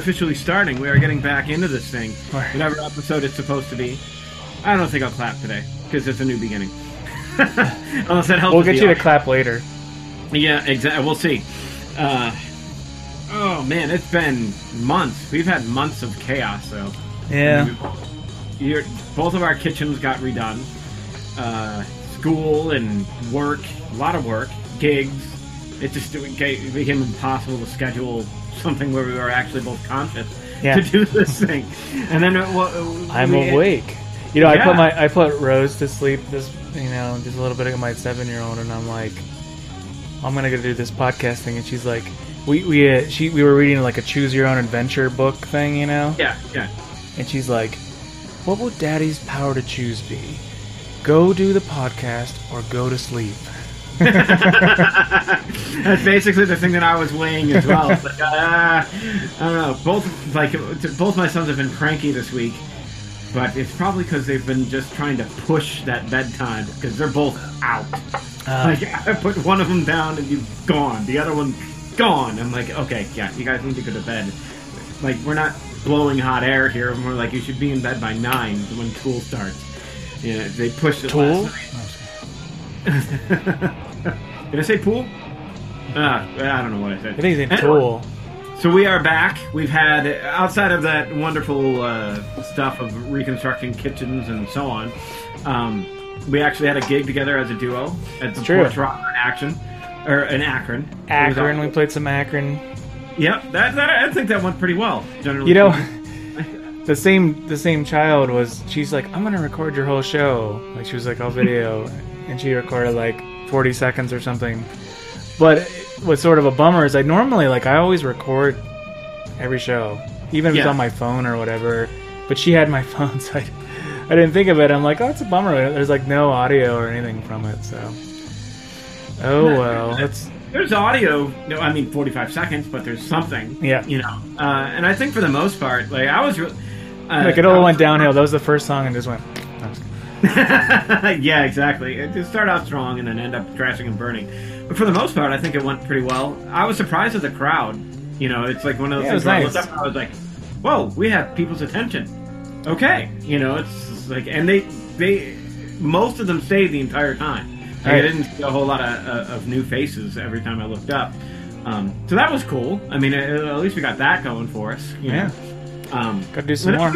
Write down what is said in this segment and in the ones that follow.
officially starting. We are getting back into this thing. Right. Whatever episode it's supposed to be. I don't think I'll clap today because it's a new beginning. Unless that helps. We'll get you to clap later. Yeah, exactly. We'll see. Uh, oh man, it's been months. We've had months of chaos, though. Yeah. You're, both of our kitchens got redone. Uh, school and work, a lot of work, gigs. It just it became impossible to schedule something where we were actually both conscious Yeah. to do this thing. And then uh, what? I'm we- awake. You know, I put my I put Rose to sleep this you know just a little bit of my seven year old, and I'm like, I'm gonna go do this podcast thing, and she's like, we we uh, she we were reading like a choose your own adventure book thing, you know, Yeah, yeah. and she's like, what would Daddy's power to choose be? Go do the podcast or go to sleep. That's basically the thing that I was weighing as well. Like, uh, I don't know. Both like both my sons have been cranky this week, but it's probably because they've been just trying to push that bedtime because they're both out. Uh, like I put one of them down and he's gone. The other one gone. I'm like, okay, yeah, you guys need to go to bed. Like we're not blowing hot air here. We're like, you should be in bed by nine when school starts. Yeah, they pushed it. Tool? last night. Did I say pool? Uh, I don't know what I said. I think it's in Tool. So we are back. We've had outside of that wonderful uh, stuff of reconstructing kitchens and so on. Um, we actually had a gig together as a duo at the. PorchRokr in Action or in Akron. Akron, we played some Akron. Yep, that, that I think that went pretty well. Generally, You know, the same the same child was. She's like, I'm gonna record your whole show. Like she was like, all video, and she recorded like 40 seconds or something. But what's sort of a bummer is I normally like I always record every show, even if it's on my phone or whatever. But she had my phone, so I, I didn't think of it. I'm like, oh, it's a bummer. There's like no audio or anything from it, so. Oh well, that's there's audio. No, I mean 45 seconds, but there's something. Yeah. you know. Uh, and I think for the most part, like I was. Re- uh, like it all went downhill. That was the first song and just went. yeah, exactly. It start out strong and then end up crashing and burning. But for the most part, I think it went pretty well. I was surprised at the crowd. You know, it's like one of those Yeah, things was where I nice. looked up I was like, "Whoa, we have people's attention." Okay, you know, it's like, and they they most of them stayed the entire time. Like, I didn't see a whole lot of, uh, of new faces every time I looked up. Um, so that was cool. I mean, at, at least we got that going for us. You Yeah. Um, Gotta do some more.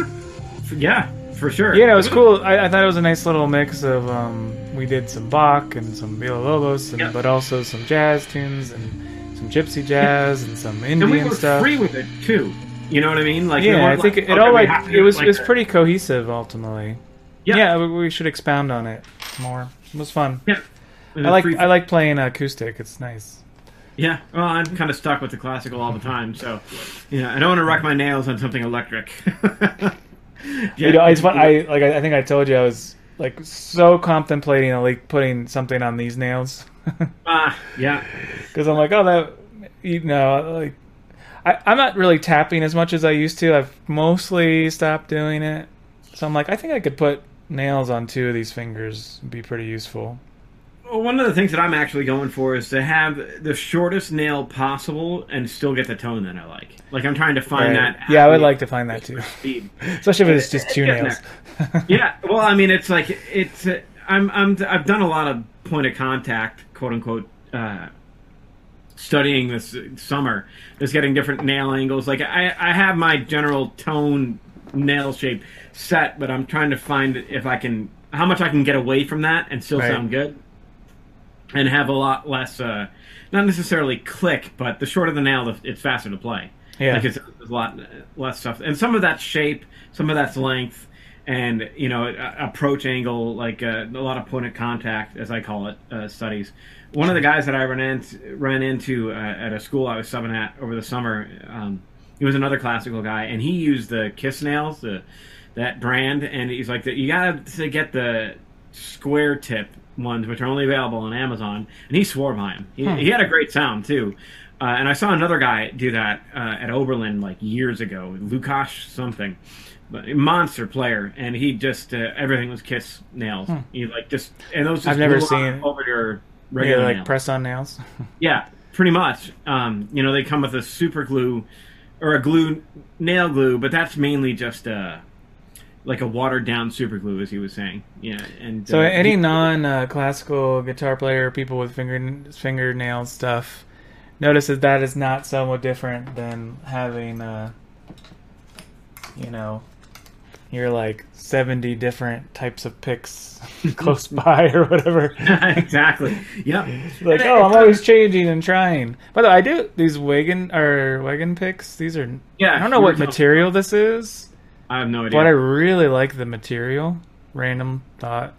Yeah, for sure. Yeah, it was cool. I, I thought it was a nice little mix of um, we did some Bach and some Villa Lobos, and, Yeah. but also some jazz tunes and some gypsy jazz and some Indian and we were stuff. free with it too. You know what I mean? Like, it yeah, I wasn't think like, it, it okay, all like it was like it was that. pretty cohesive ultimately. Yeah. Yeah, we, we should expound on it more. It was fun. Yeah, It I like free- I like playing acoustic. It's nice. Yeah, well, I'm kind of stuck with the classical all the time, so you know, I don't want to rock my nails on something electric. You know, it's fun. I like. I think I told you I was like so contemplating like putting something on these nails. ah, yeah, because I'm like, oh, that you know, like I, I'm not really tapping as much as I used to. I've mostly stopped doing it, so I'm like, I think I could put nails on two of these fingers. It'd be pretty useful. Well, one of the things that I'm actually going for is to have the shortest nail possible and still get the tone that I like. Like I'm trying to find Right. that. Yeah, I would like to find that too, speed. especially if it's just two nails. yeah, well, I mean, it's like it's. Uh, I'm. I'm. I've done a lot of point of contact, quote unquote, uh, studying this summer. Just getting different nail angles. Like I, I have my general tone nail shape set, but I'm trying to find if I can how much I can get away from that and still Right. sound good, and have a lot less. Uh, not necessarily click, but the shorter the nail, the, it's faster to play. Yeah. Like it's, there's a lot less stuff, and some of that's shape, some of that's length, and you know approach angle, like uh, a lot of point of contact, as I call it, uh, studies. One of the guys that I ran into, ran into uh, at a school I was subbing at over the summer, um, he was another classical guy, and he used the Kiss nails, the that brand, and he's like, you got to get the square tip ones, which are only available on Amazon, and he swore by him. He, Hmm. he had a great sound too. Uh, and I saw another guy do that uh, at Oberlin like years ago, Lukash something, but monster player, and he just uh, everything was kiss nails. He like just and those just Hmm. I've never seen- over your Yeah, regular like nail. press on nails. Yeah, pretty much. Um, you know, they come with a super glue or a glue nail glue, but that's mainly just a like a watered down super glue, as he was saying. Yeah, and So uh, any he- non uh, classical guitar player, people with finger fingernail stuff, notice that that is not somewhat different than having, uh, you know, you're like seventy different types of picks close by or whatever. exactly. Yep. Like, And oh, I'm always changing and trying. By the way, I do these Wegen or Wegen picks. These are Yeah, I don't know what material this is, I have no idea. but I really like the material. Random thought.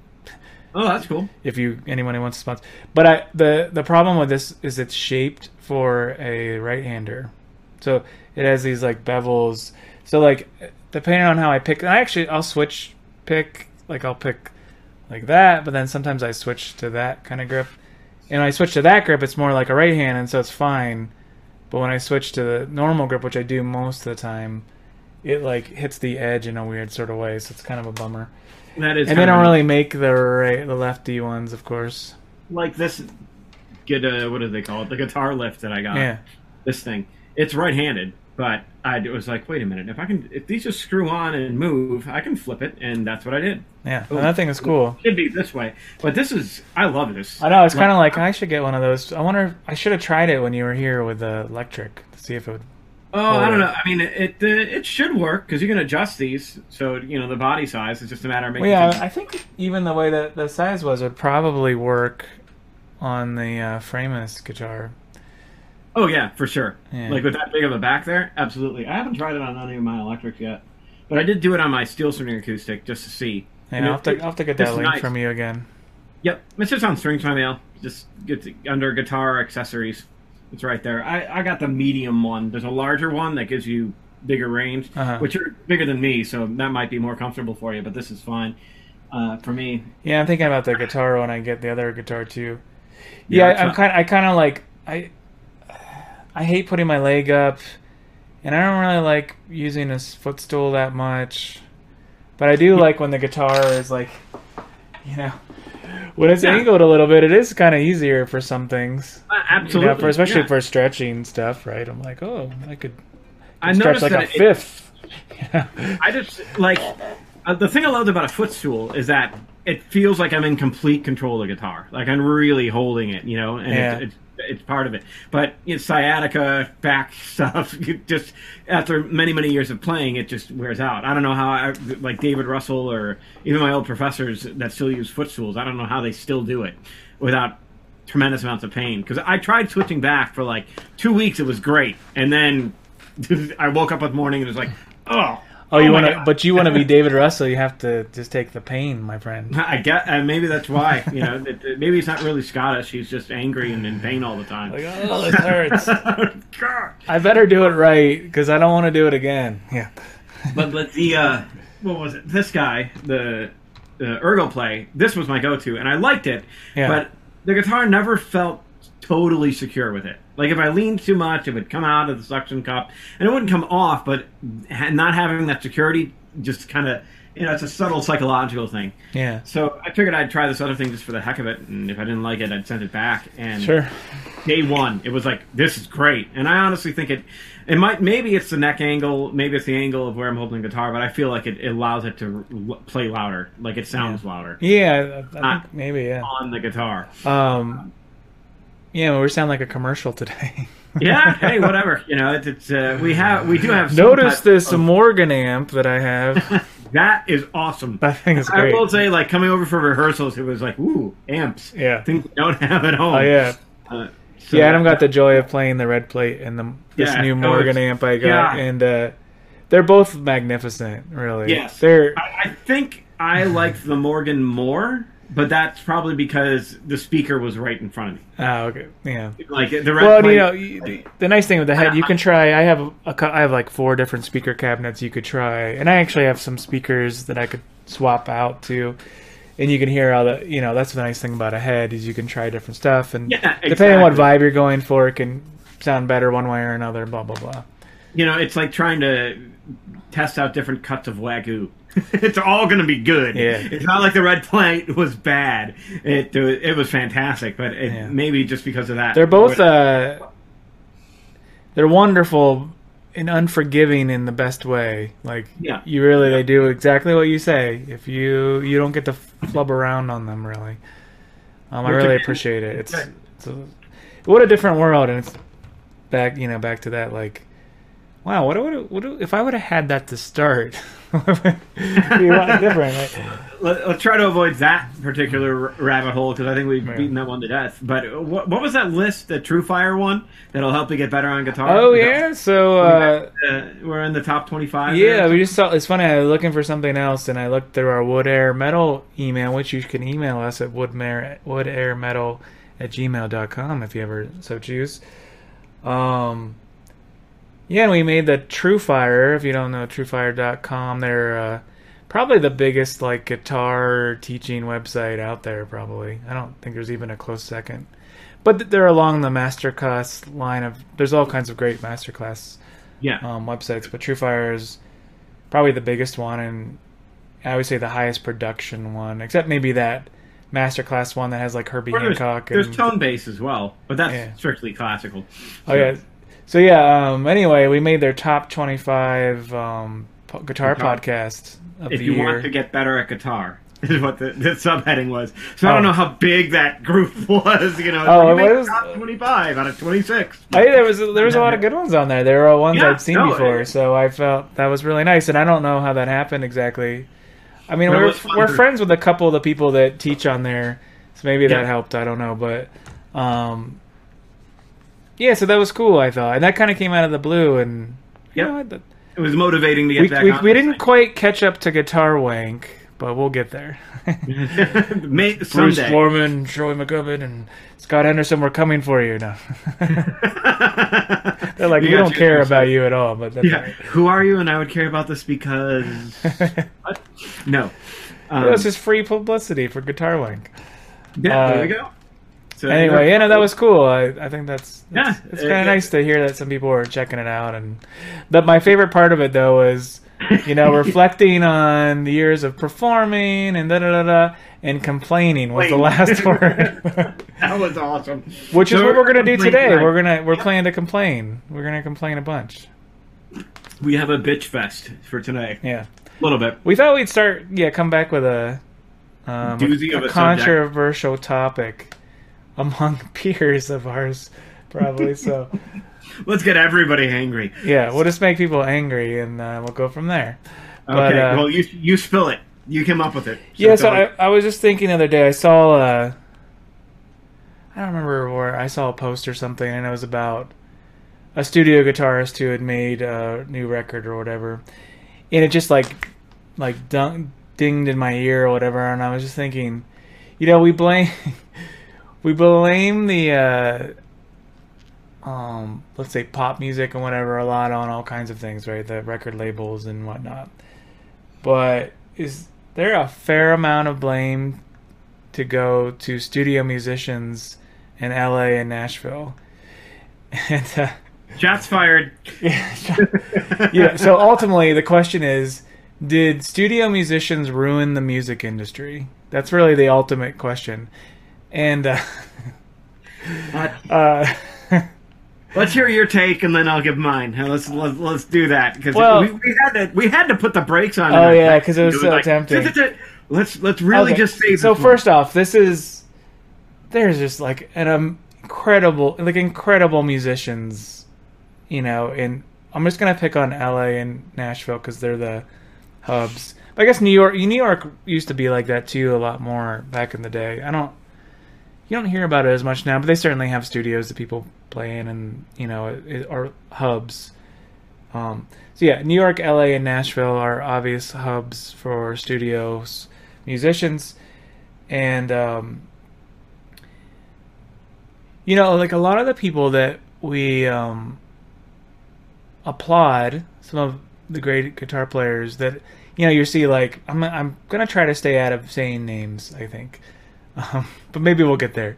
oh, that's cool. if you anyone who wants to sponsor. But I the the problem with this is it's shaped for a right hander, so it has these like bevels. So like depending on how I pick, I actually I'll switch pick like I'll pick like that, but then sometimes I switch to that kind of grip. And when I switch to that grip, it's more like a right hand, and so it's fine. But when I switch to the normal grip, which I do most of the time, it like hits the edge in a weird sort of way, so it's kind of a bummer. That is. And they don't really make the right, the lefty ones, of course. like this. Get uh, what do they call it? The guitar lift that I got. Yeah, This thing. It's right-handed, but I it was like, wait a minute. If I can, if these just screw on and move, I can flip it, and that's what I did. yeah. That thing is cool. It should be this way, but this is. I love this. I know. It's kind of like I should get one of those. I wonder. If, I should have tried it when you were here with the electric to see if it would. Oh, I don't know. I mean, it it, uh, it should work because you can adjust these. So you know the body size. It's just a matter of Well, making. yeah, sure- I think even the way that the size was would probably work on the uh, Framus guitar. Oh yeah, for sure. Yeah. Like with that big of a back there, absolutely. I haven't tried it on any of my electrics yet, but I did do it on my steel string acoustic just to see. Yeah, And I'll it- have, to, I'll have to get that link nice. from you again. Yep, it's just on Strings By Mail. Just get under guitar accessories. It's right there. I, I got the medium one. There's a larger one that gives you bigger range, Uh-huh. which are bigger than me, so that might be more comfortable for you. But this is fine uh, for me. Yeah, I'm thinking about the guitar when I get the other guitar too. Yeah, Yeah, I, I'm not- kind. I kind of like I. I hate putting my leg up, and I don't really like using this footstool that much. But I do like when the guitar is like, you know, when it's Yeah. angled a little bit. It is kind of easier for some things. Uh, You absolutely, know, for, especially yeah. for stretching stuff, right? I'm like, oh, I could, I stretch like a it- fifth. I just like uh, the thing I loved about a footstool is that it feels like I'm in complete control of the guitar. Like I'm really holding it, you know, and Yeah. it's it's part of it. But it's sciatica, back stuff. You just after many many years of playing, it just wears out. I don't know how I, like David Russell or even my old professors that still use footstools. I don't know how they still do it without tremendous amounts of pain. Because I tried switching back for like two weeks, it was great, and then I woke up one morning and it was like, oh. Oh, you my want to, but you want to be David Russell. You have to just take the pain, my friend. I get, and maybe that's why. You know, it, it- maybe he's not really Scottish. He's just angry and in pain all the time. Like, oh, this hurts. God. I better do it right because I don't want to do it again. Yeah. But but the uh, what was it? This guy, the the ErgoPlay. This was my go-to, and I liked it. Yeah. But the guitar never felt totally secure with it. Like if I leaned too much, it would come out of the suction cup, and it wouldn't come off. But not having that security just kind of you know it's a subtle psychological thing. Yeah. So I figured I'd try this other thing just for the heck of it, and if I didn't like it, I'd send it back. And Sure. day one, it was like this is great, and I honestly think it. It might maybe it's the neck angle, maybe it's the angle of where I'm holding the guitar, but I feel like it, it allows it to l- play louder, like it sounds louder Yeah. I, I Ah. think maybe. Yeah. on the guitar. Um. Yeah, we sound like a commercial today. Yeah, hey, whatever. You know, it's, it's uh, we have we do have. some Notice this of- Morgan amp that I have. that is awesome. That thing is I will say, like coming over for rehearsals, it was like, ooh, amps. Yeah. Things we don't have at home. Oh yeah. Uh, so- Yeah, Adam got the joy of playing the red plate and the this Yeah, new Morgan amp I got, yeah. and uh, they're both magnificent. Really. Yes. They're I, I think I like the Morgan more, but that's probably because the speaker was right in front of me. oh okay. Yeah. Like the red Well, you know, you- the, nice thing with the head, you can try. I have a, cou- I have like four different speaker cabinets you could try, and I actually have some speakers that I could swap out too. And you can hear all the, you know, that's the nice thing about a head is you can try different stuff, and Yeah, depending on what vibe you're going for, it can sound better one way or another. Blah blah blah. you know, it's like trying to test out different cuts of wagyu. it's all going to be good. Yeah. It's not like the red plate was bad. It it was fantastic, but it, Yeah. maybe just because of that. They're both uh, they're wonderful and unforgiving in the best way. Like Yeah. you really they do exactly what you say. If you you don't get to flub around on them really. Um, I really appreciate it. It's, it's a, what a different world, and it's back you know back to that like. Wow, what would what if I would have had that to start? It'd be a lot different. Like, Let, let's try to avoid that particular rabbit hole because I think we've Yeah. beaten that one to death. But what, what was that list? The TrueFire one that'll help you get better on guitar. oh yeah, so uh, uh, we're in the top twenty-five. Yeah, there? we just saw. It's funny. I was looking for something else, and I looked through our Wood Air Metal email, which you can email us at woodmare, woodairmetal at gmail.com if you ever so choose. Um, yeah, and we made the TrueFire. If you don't know TrueFire.com, they're uh, probably the biggest like guitar teaching website out there. Probably, I don't think there's even a close second. But they're along the masterclass line of. There's all kinds of great masterclass yeah. um, websites, but TrueFire is probably the biggest one, and I would say the highest production one, except maybe that masterclass one that has like Herbie there's, Hancock. there's and, tonebase as well, but that's Yeah. strictly classical. oh yeah, so yeah. Um, anyway, we made their top twenty-five um, po- guitar Guitar. podcast of if you year. want to get better at guitar. Is what the, the subheading was. So I don't Oh. know how big that group was. You know, Oh, you and made what is- top twenty-five out of twenty-six. Hey, there was there was a lot of good ones on there. There were all ones Yeah, I'd seen no, before, it- so I felt that was really nice. And I don't know how that happened exactly. I mean, we're we're friends with a couple of the people that teach on there, so maybe that helped. I don't know, but um, yeah. So that was cool. I thought, and that kind of came out of the blue, and you know, It was motivating to get we back we, on we didn't quite catch up to Guitar Wank, but we'll get there. May, Bruce. Foreman, Troy McGovern, and Scott Henderson, we're coming for you now. They're like, You we don't care about you at all, but that's Yeah. Who are you? And I would care about this because right. No. Um, It was just free publicity for Guitar Link. yeah. uh, there we go. So Anyway, yeah, no, that was cool. I, I think that's, that's Yeah, it's kind of nice to hear that some people are checking it out. And but my favorite part of it though was, you know, reflecting on the years of performing and da da da da and complaining was the last word. that was awesome. Which is what we're gonna do today. tonight. We're gonna we're Yep. planning to complain. We're gonna complain a bunch. We have a bitch fest for today. Yeah. A little bit. We thought we'd start, yeah, come back with a, um, Doozy a, of a controversial topic among peers of ours, probably. so, Let's get everybody angry. yeah, we'll just make people angry, and uh, we'll go from there. Okay. Uh, well, you you spill it. You came up with it. yeah, so I. I was just thinking the other day. I saw, uh, I don't remember where I saw a post or something, and it was about a studio guitarist who had made a new record or whatever, and it just like like dun- dinged in my ear or whatever, and I was just thinking, you know, we blame we blame the uh, um, let's say pop music and whatever a lot on all kinds of things, right? The record labels and whatnot. But is there a fair amount of blame to go to studio musicians in LA and Nashville? And uh, Shots fired. yeah, so ultimately the question is did studio musicians ruin the music industry? That's really the ultimate question. And uh, uh Let's hear your take, and then I'll give mine. Let's let's, let's do that because Well- we, we had to we had to put the brakes on. Oh, yeah, because it was so like, tempting. Let's let's really Okay, just save. So first off, this is there's just like an um, incredible, like incredible musicians, you know. And I'm just gonna pick on LA and Nashville because they're the hubs. I guess New York, New York used to be like that too, a lot more back in the day. I don't, you don't hear about it as much now, but they certainly have studios that people play in, and you know, are hubs. Um, so yeah, New York, LA, and Nashville are obvious hubs for studios, musicians, and um, you know, like a lot of the people that we um, applaud, some of the great guitar players that you know you see. Like I'm, I'm gonna try to stay out of saying names. I think, um, but maybe we'll get there.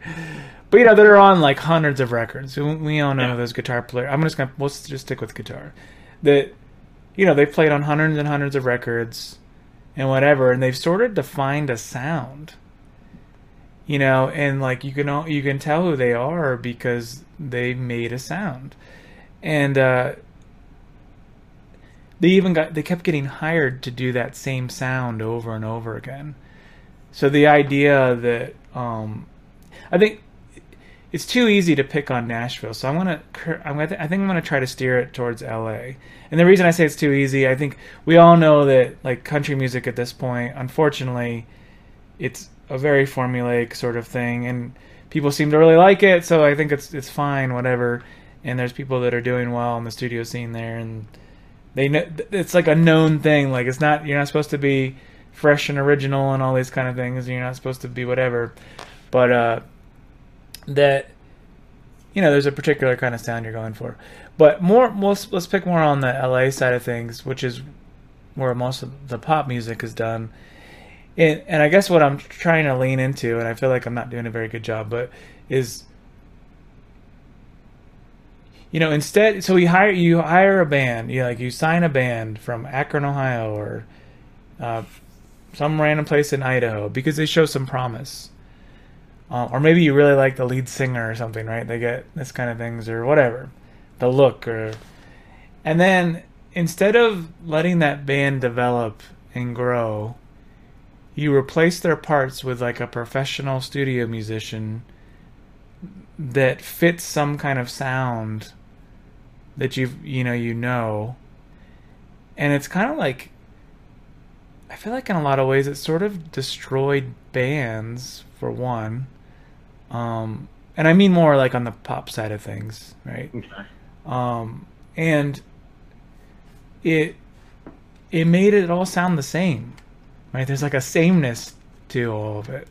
But you know, they're on like hundreds of records. We- all know Yeah. those guitar players. I'm just gonna let's just stick with guitar. That you know they played on hundreds and hundreds of records, and whatever, and they've sort of defined a sound. You know, and like you can all, you can tell who they are because they made a sound, and uh, they even got they kept getting hired to do that same sound over and over again. So the idea that um, I think it's too easy to pick on Nashville, so I'm gonna I'm gonna I think I'm gonna try to steer it towards L.A. And the reason I say it's too easy, I think we all know that like country music at this point, unfortunately, it's a very formulaic sort of thing, and people seem to really like it. So I think it's it's fine, whatever. And there's people that are doing well in the studio scene there, and they know it's like a known thing. Like it's not you're not supposed to be fresh and original and all these kind of things. You're not supposed to be whatever, but uh, that you know there's a particular kind of sound you're going for. But more, let's let's pick more on the LA side of things, which is where most of the pop music is done. And, and I guess what I'm trying to lean into, and I feel like I'm not doing a very good job, but is you know, instead, so you hire you hire a band, you like you sign a band from Akron, Ohio, or uh, some random place in Idaho because they show some promise, uh, or maybe you really like the lead singer or something, right? They get this kind of things or whatever, the look or, and then instead of letting that band develop and grow, you replace their parts with like a professional studio musician that fits some kind of sound that you've you know you know. And it's kind of like I feel like in a lot of ways it sort of destroyed bands for one. Um and I mean more like on the pop side of things right? Okay. um and it it made it all sound the same right? There's like a sameness to all of it.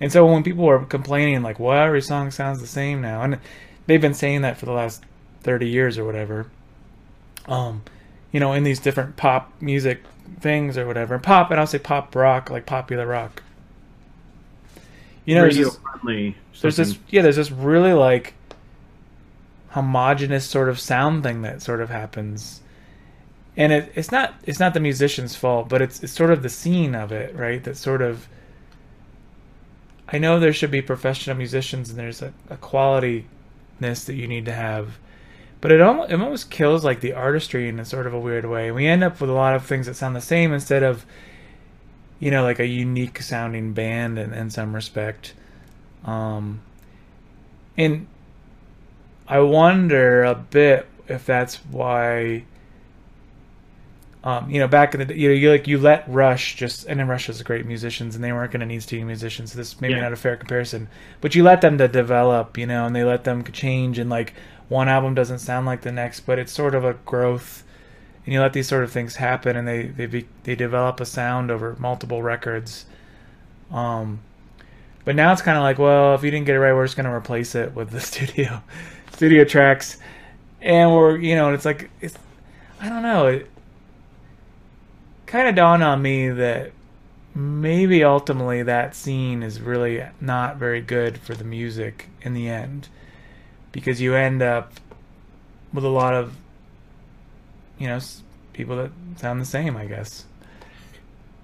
And so when people are complaining like well every song sounds the same now? And they've been saying that for the last 30 years or whatever. Um, you know, in these different pop music things or whatever. And Pop, and I'll say pop rock, like popular rock. You know, there's this, there's this, yeah, there's this really like homogenous sort of sound thing that sort of happens. And it, it's not it's not the musician's fault, but it's it's sort of the scene of it, right? That sort of I know there should be professional musicians and there's a, a qualityness that you need to have but it almost, it almost kills like the artistry in a sort of a weird way. We end up with a lot of things that sound the same instead of, you know, like a unique sounding band in, in some respect. Um, and I wonder a bit if that's why. Um, you know, back in the you know, you like you let Rush just, and then Rush was great musicians, and they weren't going to need studio musicians. So this maybe yeah. not a fair comparison, but you let them to develop, you know, and they let them change and like one album doesn't sound like the next, but it's sort of a growth, and you let these sort of things happen, and they they be, they develop a sound over multiple records. Um, but now it's kind of like, well, if you didn't get it right, we're just gonna replace it with the studio studio tracks, and we're you know, it's like it's I don't know, it kind of dawned on me that maybe ultimately that scene is really not very good for the music in the end because you end up with a lot of you know people that sound the same i guess.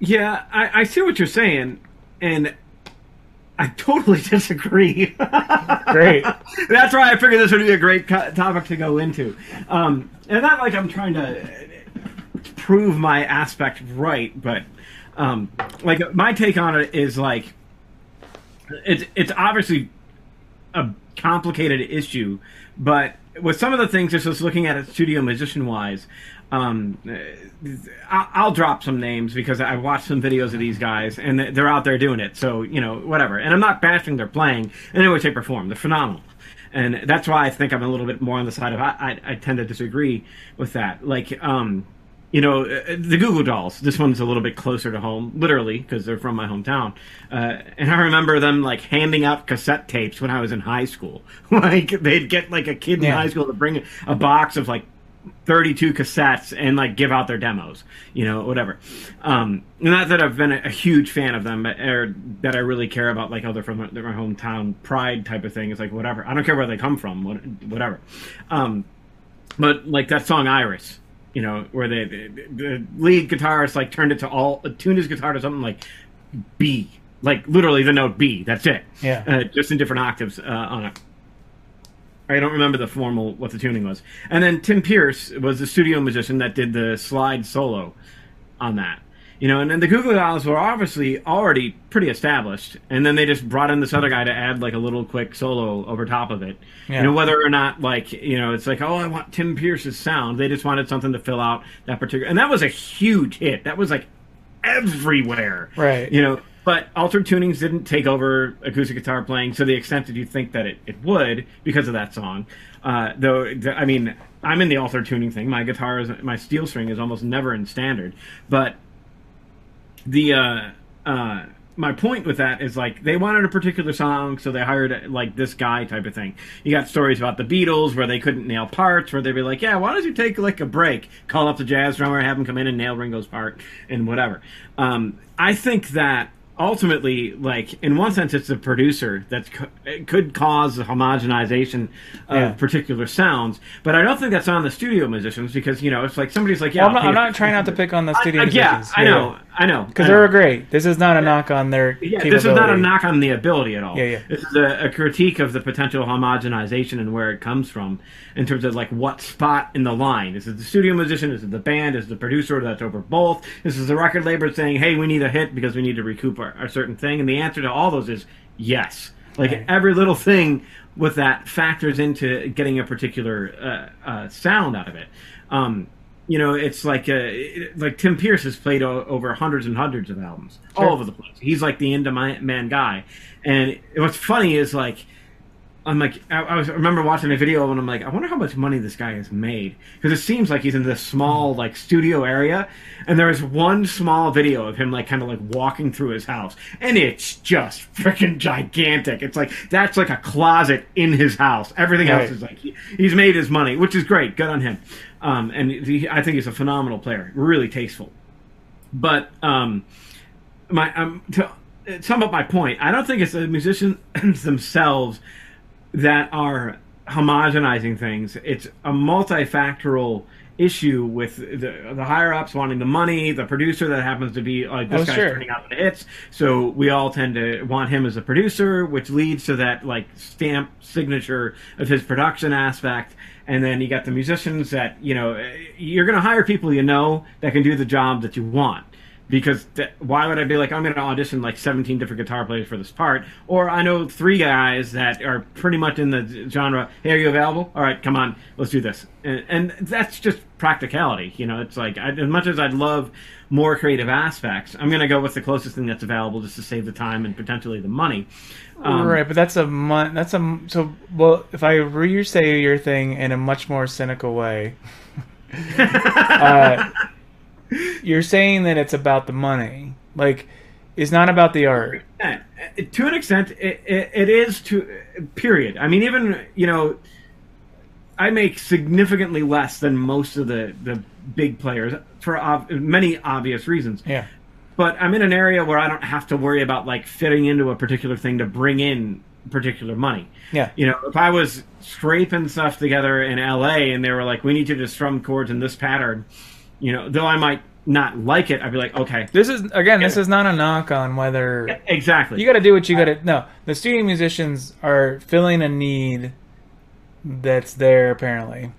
Yeah i, I see what you're saying and i totally disagree. Great. That's why i figured this would be a great topic to go into. Um, and not like i'm trying to prove my aspect right but um, like my take on it is like it's it's obviously a complicated issue, but with some of the things, just looking at it studio musician wise, um, I'll, drop some names because I watched some videos of these guys and they're out there doing it. So you know, whatever. And I'm not bashing their playing in any way, shape, or form. They're phenomenal, and that's why I think I'm a little bit more on the side of I, I, I tend to disagree with that. Like, um, you know, uh, the Goo Goo Dolls. This one's a little bit closer to home, literally, because they're from my hometown. Uh, and I remember them like handing out cassette tapes when I was in high school. like they'd get like a kid in yeah. high school to bring a box of like 32 cassettes and like give out their demos, you know, whatever. Um, not that I've been a, a huge fan of them, but, or that I really care about like oh they're from my, they're my hometown pride type of thing. It's like whatever. I don't care where they come from, whatever. Um, but like that song Iris You know, where they, the, the lead guitarist like turned it to all tuned his guitar to something like B, like literally the note B. That's it. Yeah. Uh, just in different octaves uh, on it. I don't remember the formal what the tuning was. And then Tim Pierce was the studio musician that did the slide solo on that. You know, and then the Goo Goo Dolls were obviously already pretty established, and then they just brought in this other guy to add like a little quick solo over top of it. Yeah. You know, whether or not like you know, it's like oh, I want Tim Pierce's sound. They just wanted something to fill out that particular, and that was a huge hit. That was like everywhere. Right. You know, but altered tunings didn't take over acoustic guitar playing to the extent that you think that it, it would because of that song. Uh, though, th- I mean, I'm in the altered tuning thing. My guitar is my steel string is almost never in standard, but the uh, uh, my point with that is like they wanted a particular song, so they hired like this guy type of thing. You got stories about the Beatles where they couldn't nail parts, where they'd be like, "Yeah, why don't you take like a break, call up the jazz drummer, have him come in and nail Ringo's part, and whatever." Um, I think that ultimately, like in one sense, it's the producer that it could cause a homogenization of Yeah. particular sounds, but I don't think that's on the studio musicians because you know it's like somebody's like, "Yeah, Well, I'm, not, I'm not trying not to pick on the studio I, I, yeah, musicians. I know, I know, Because they're great. This is not a knock on their Yeah, this is not a knock on the ability at all. Yeah, yeah. This is a, a critique of the potential homogenization and where it comes from in terms of like what spot in the line. Is it the studio musician? Is it the band? Is it the producer that's over both? This is the record label saying, "Hey, we need a hit because we need to recoup our, our certain thing." And the answer to all those is yes. Like Right. every little thing with that factors into getting a particular uh, uh, sound out of it. Um, you know, it's like uh, like Tim Pierce has played o- over hundreds and hundreds of albums Sure. all over the place. He's like the into my man guy, and what's funny is like. I'm like, I, I was I remember watching a video and I'm like, I wonder how much money this guy has made because it seems like he's in this small like studio area, and there is one small video of him like kind of like walking through his house, and it's just freaking gigantic. It's like that's like a closet in his house. Everything else is like he, he's made his money, which is great. Good on him. Um, and he, I think he's a phenomenal player, really tasteful. But um, my um, to sum up my point, I don't think it's the musicians themselves that are homogenizing things. It's a multifactorial issue with the, the higher ups wanting the money, the producer that happens to be like this Oh, guy's sure. turning out the hits, so we all tend to want him as a producer, which leads to that like stamp signature of his production aspect. And then you got the musicians that you know you're going to hire people you know that can do the job that you want because th- why would I be like I'm going to audition like 17 different guitar players for this part? Or I know three guys that are pretty much in the genre. Hey, are you available? All right, come on, let's do this. And, and that's just practicality. You know, it's like I, as much as I'd love more creative aspects, I'm going to go with the closest thing that's available just to save the time and potentially the money. Um, right, but that's a mon- that's a so well. If I re-say your thing in a much more cynical way, uh, you're saying that it's about the money. Like, it's not about the art. Uh, to an extent, it, it, it is to period. I mean, even you know, I make significantly less than most of the the big players for ob- many obvious reasons. Yeah. But I'm in an area where I don't have to worry about like fitting into a particular thing to bring in particular money. Yeah. You know, if I was scraping stuff together in LA and they were like, "We need you to strum chords in this pattern," you know, though I might not like it, I'd be like, "Okay." This is again. This is not a knock on whether Exactly. you got to do what you got to. No, the studio musicians are filling a need that's there apparently.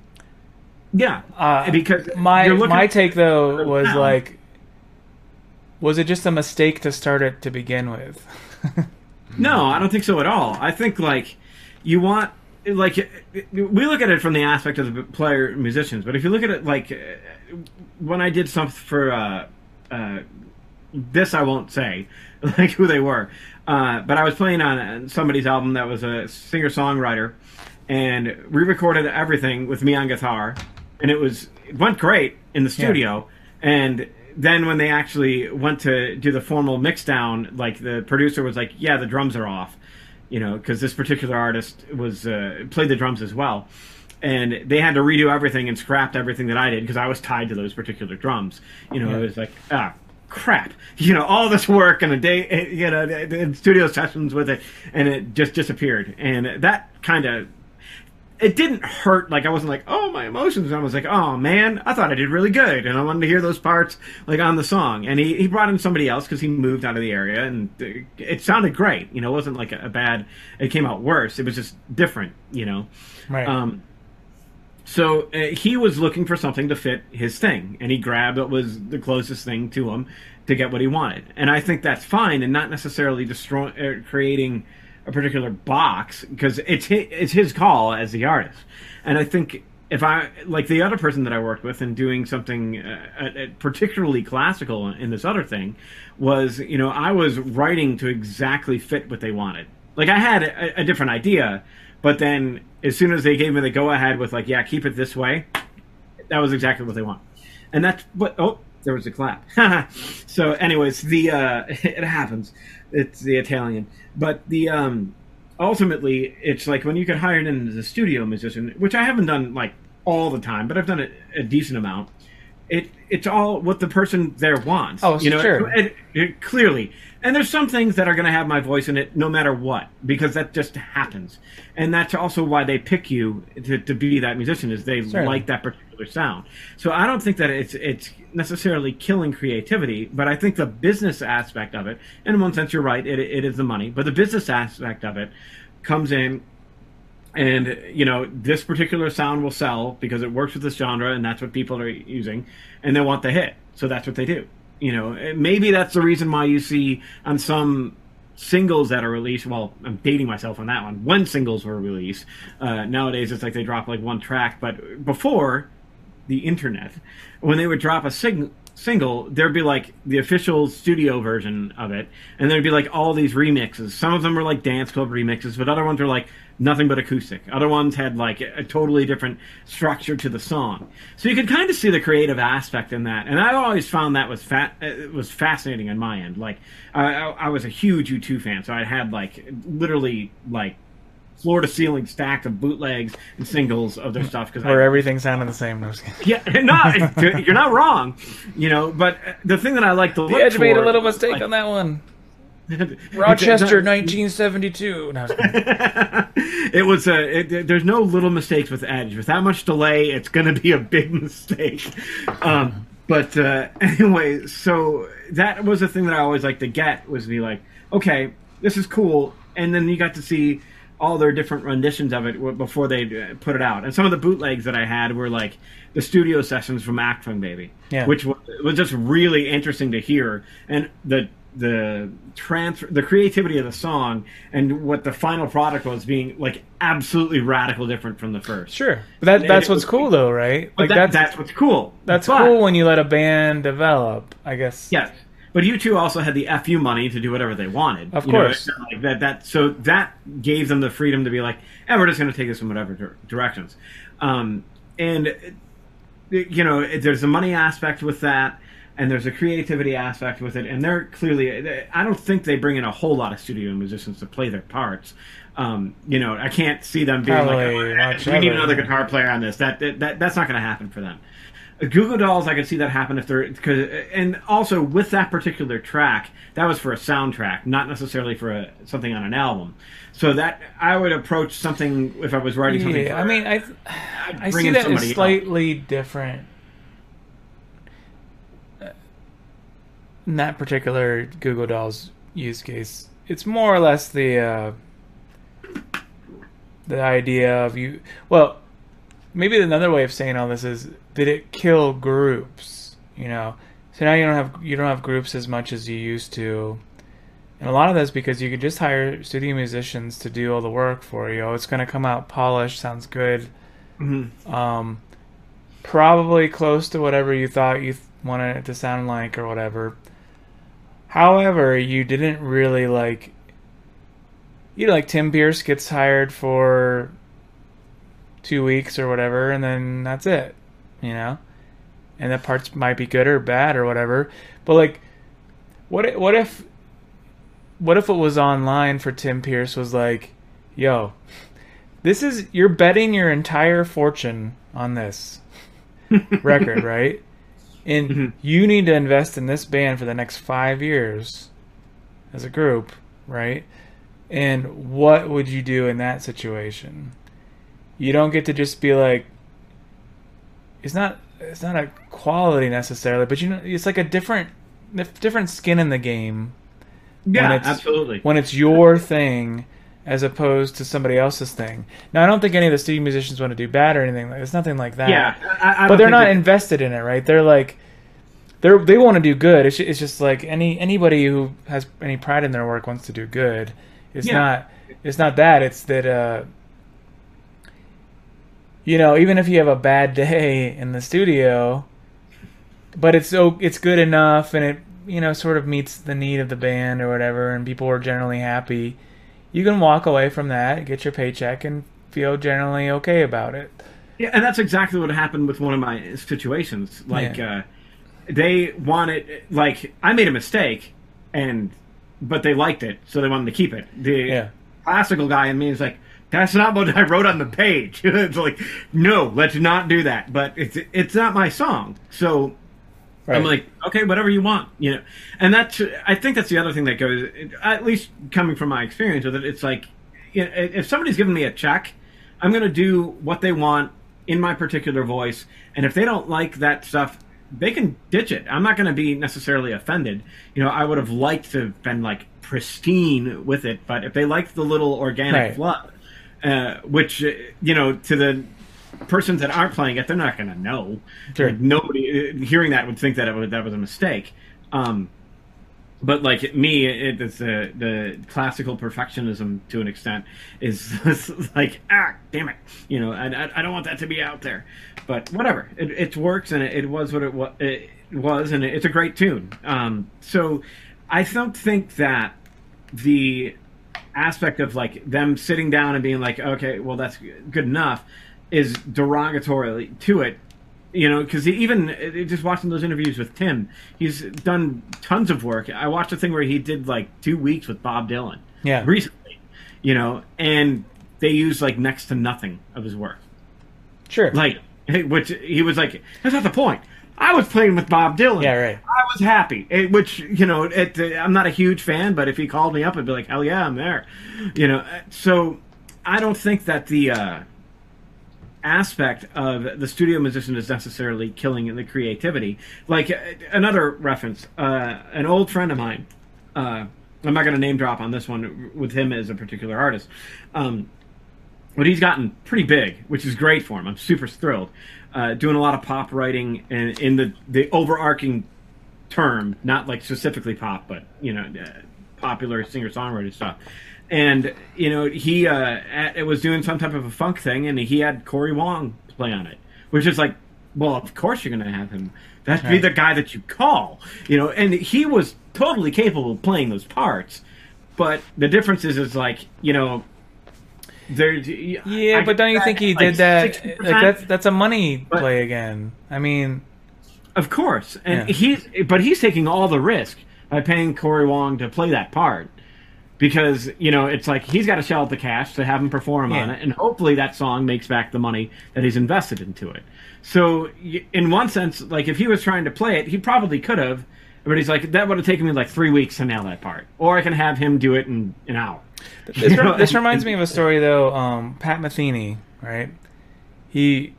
yeah. Uh, because my you're looking- my take though was Wow. like, was it just a mistake to start it to begin with? No, I don't think so at all. I think like you want like we look at it from the aspect of the player musicians, but if you look at it like when I did something for uh, uh, this, I won't say like who they were, uh, but I was playing on somebody's album that was a singer songwriter, and we recorded everything with me on guitar, and it was it went great in the studio, and then when they actually went to do the formal mix down, like the producer was like, "Yeah, the drums are off," you know, because this particular artist was uh, played the drums as well, and they had to redo everything and scrapped everything that I did because I was tied to those particular drums. You know, Yeah. it was like ah. Crap! You know all this work and a day, you know, and studio sessions with it, and it just disappeared. And that kind of it didn't hurt like I wasn't like, oh my emotions. And I was like, oh man, I thought I did really good, and I wanted to hear those parts like on the song. And he, he brought in somebody else because he moved out of the area, and it sounded great. You know, it wasn't like a, a bad. It came out worse. It was just different. You know, Right. um, so uh, he was looking for something to fit his thing, and he grabbed what was the closest thing to him to get what he wanted. And I think that's fine, and not necessarily destroying, uh, creating a particular box because it's his, it's his call as the artist. And I think if I like the other person that I worked with and doing something uh, particularly classical in this other thing was you know I was writing to exactly fit what they wanted. Like I had a, a different idea, but then as soon as they gave me the go ahead with like yeah keep it this way, that was exactly what they want. And that's what oh there was a clap. so anyways the uh, it happens. It's the Italian, but the um ultimately it's like when you get hired in as a studio musician, which I haven't done like all the time, but I've done it a decent amount. It it's all what the person there wants. Oh, you know, sure. it- it- clearly. And there's some things that are going to have my voice in it, no matter what, because that just happens. And that's also why they pick you to, to be that musician, is they Certainly. like that particular sound. So I don't think that it's it's necessarily killing creativity, but I think the business aspect of it, in one sense, you're right, it, it is the money, but the business aspect of it comes in and you know this particular sound will sell because it works with this genre and that's what people are using and they want the hit. So that's what they do. You know maybe that's the reason why you see on some singles that are released well i'm dating myself on that one. When singles were released uh, nowadays it's like they drop like one track but before the internet when they would drop a sing- single there'd be like the official studio version of it and there'd be like all these remixes. Some of them were like dance club remixes but other ones were like nothing but acoustic. Other ones had like a totally different structure to the song. So you could kind of see the creative aspect in that and i always found that was fat uh, was fascinating on my end. Like I, I, I was a huge u2 fan so i had like literally like floor to ceiling stacked of bootlegs and singles of their stuff because Where everything sounded the same. No, I was kidding. yeah, no, you're not wrong. You know, but the thing that I like to look The Edge made a little mistake like- on that one. Rochester, 1972. No, I was kidding. it was a. It, there's no little mistakes with Edge. With that much delay, it's going to be a big mistake. Um, but uh, anyway, so that was the thing that I always like to get was be like, okay, this is cool, and then you got to see all their different renditions of it before they uh, put it out. And some of the bootlegs that I had were like the studio sessions from Act Achtung Baby, Yeah. which was, was just really interesting to hear, and the the transfer, the creativity of the song, and what the final product was being like absolutely radical different from the first. Sure, but that, that's what's was- cool though, right? But Like that, that's that's what's cool. that's But- cool when you let a band develop. I guess. Yes, but U2 also had the fu money to do whatever they wanted. Of You course. not like that. That so that gave them the freedom to be like, "Eh, we're just going to take this in whatever dir- directions." Um, and you know, there's a money aspect with that, and there's a creativity aspect with it. And they're clearly, I don't think they bring in a whole lot of studio musicians to play their parts. Um, you know, I can't see them being Probably like, "Oh, "We need another guitar player on this." That that, that that's not going to happen for them. Goo Goo Dolls, I could see that happen if they're because, and also with that particular track, that was for a soundtrack, not necessarily for a, something on an album. So that I would approach something if I was writing something. Yeah, for- I mean, I I bring see in that somebody as slightly different. uh, In that particular Goo Goo Dolls use case, it's more or less the uh, the idea of you. Well, maybe another way of saying all this is did it kill groups? You know, so now you don't have you don't have groups as much as you used to. And a lot of that's because you could just hire studio musicians to do all the work for you. Oh, it's going to come out polished, sounds good. Mhm. Um, probably close to whatever you thought you th- wanted it to sound like or whatever. However, you didn't really like. You know, like Tim Pierce gets hired for two weeks or whatever, and then that's it. You know, and the parts might be good or bad or whatever. But like, what if, what if what if it was online for Tim Pierce was like, yo, this is you're betting your entire fortune on this record, right? And Mhm. you need to invest in this band for the next five years as a group, right? And what would you do in that situation? You don't get to just be like, it's not it's not a quality necessarily, but you know, it's like a different different skin in the game. Yeah, when it's, absolutely. When it's your thing as opposed to somebody else's thing. Now, I don't think any of the studio musicians want to do bad or anything. It's nothing like that. Yeah, I, I but they're not invested in it, right? They're like, they're they want to do good. It's, it's just like any anybody who has any pride in their work wants to do good. It's yeah. not it's not that. It's that uh, you know, even if you have a bad day in the studio, but it's so it's good enough and it you know sort of meets the need of the band or whatever, and people are generally happy. You can walk away from that, get your paycheck, and feel generally okay about it. Yeah, and that's exactly what happened with one of my situations. Like, yeah. uh, they wanted, like, I made a mistake, and but they liked it, so they wanted to keep it. The yeah. classical guy in me is like, that's not what I wrote on the page. it's like, no, let's not do that. But it's it's not my song, so right. I'm like, okay, whatever you want, you know. And that's I think that's the other thing that goes, at least coming from my experience with it. It's like, you know, if somebody's giving me a check, I'm going to do what they want in my particular voice, and if they don't like that stuff, they can ditch it. I'm not going to be necessarily offended. You know, I would have liked to have been like pristine with it, but if they like the little organic right. fluff uh, which uh, you know to the persons that aren't playing it, they're not going to know. Sure. Like, nobody uh, hearing that would think that it was, that was a mistake. Um, but like me, it, it's the the classical perfectionism to an extent is like ah damn it, you know I, I don't want that to be out there, but whatever it, it works and it, it was what it, was, it was and it's a great tune. Um, so I don't think that the aspect of like them sitting down and being like, okay, well that's good enough, is derogatory to it. You know, because even uh, just watching those interviews with Tim, he's done tons of work. I watched a thing where he did like two weeks with Bob Dylan. Yeah. Recently, you know, and they used like next to nothing of his work. Sure. Like, which he was like, that's not the point. I was playing with Bob Dylan. Yeah, right. I was happy. It, which you know, it, uh, I'm not a huge fan, but if he called me up, I'd be like, hell yeah, I'm there. You know, uh, so I don't think that the uh, aspect of the studio musician is necessarily killing the creativity. Like uh, another reference, uh, an old friend of mine. Uh, I'm not going to name drop on this one with him as a particular artist. Um, but he's gotten pretty big, which is great for him. I'm super thrilled uh, doing a lot of pop writing and in the the overarching term, not like specifically pop, but you know, uh, popular singer songwriter stuff. And you know, he uh, it was doing some type of a funk thing, and he had Corey Wong play on it, which is like, well, of course you're going to have him. That'd be the guy that you call, you know. And he was totally capable of playing those parts, but the difference is, is like, you know, there, yeah, I, but don't you think he did that? Like that's that's a money but, play again. I mean, of course, and yeah. he's but he's taking all the risk by paying Corey Wong to play that part because you know it's like he's got to shell out the cash to have him perform yeah. on it, and hopefully that song makes back the money that he's invested into it. So, in one sense, like if he was trying to play it, he probably could have, but he's like that would have taken me like three weeks to nail that part, or I can have him do it in an hour. This, this reminds me of a story though. Um, Pat Metheny, right? He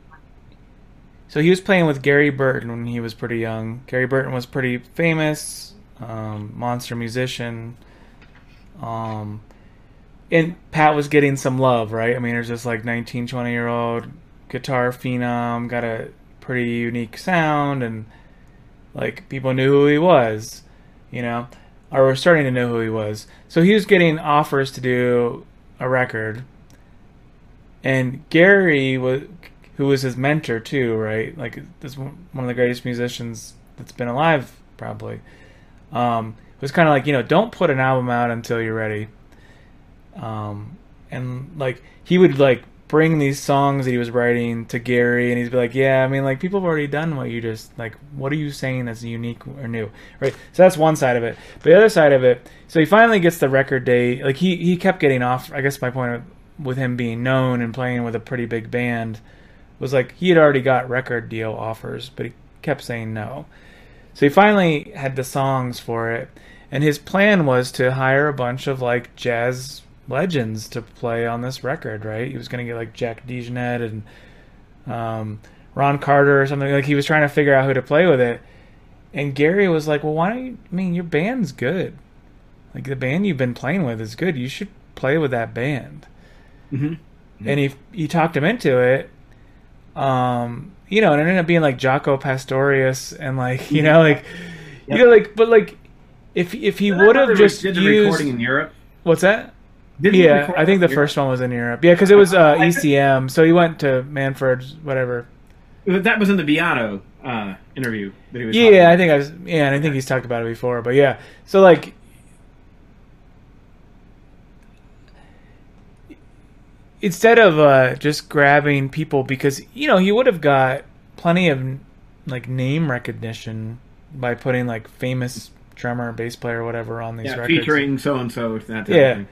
so he was playing with Gary Burton when he was pretty young. Gary Burton was pretty famous, um, monster musician. Um, and Pat was getting some love, right? I mean, there's this like 19, 20 year old guitar phenom, got a pretty unique sound, and like people knew who he was, you know or were starting to know who he was. So he was getting offers to do a record, and Gary was, who was his mentor too, right? Like this one of the greatest musicians that's been alive, probably. Um, was kind of like you know, don't put an album out until you're ready. Um, and like he would like bring these songs that he was writing to Gary, and he'd be like, "Yeah, I mean, like people have already done what you just like. What are you saying that's unique or new, right?" So that's one side of it. But the other side of it, so he finally gets the record date. Like he he kept getting off. I guess my point with him being known and playing with a pretty big band was like he had already got record deal offers, but he kept saying no. So he finally had the songs for it, and his plan was to hire a bunch of like jazz legends to play on this record, right? He was going to get like Jack DeJohnette and um, Ron Carter or something. Like he was trying to figure out who to play with it. And Gary was like, "Well, why don't you? I mean, your band's good. Like the band you've been playing with is good. You should play with that band." Mm-hmm. And he he talked him into it. Um, you know, and it ended up being like Jaco Pastorius and like you know, like you know, like but like if if he would have just used recording in Europe. what's that? Didn't Yeah, I think the first one was in Europe. Yeah, because it was uh, ECM, so he went to Manfred's, whatever. That was in the Beato uh, interview that he was. Yeah, I think I was. Yeah, and I think he's talked about it before. But yeah, so like, instead of uh, just grabbing people, because you know he would have got plenty of like name recognition by putting like famous drummer, bass player, whatever on these yeah, records. featuring so and so. Yeah.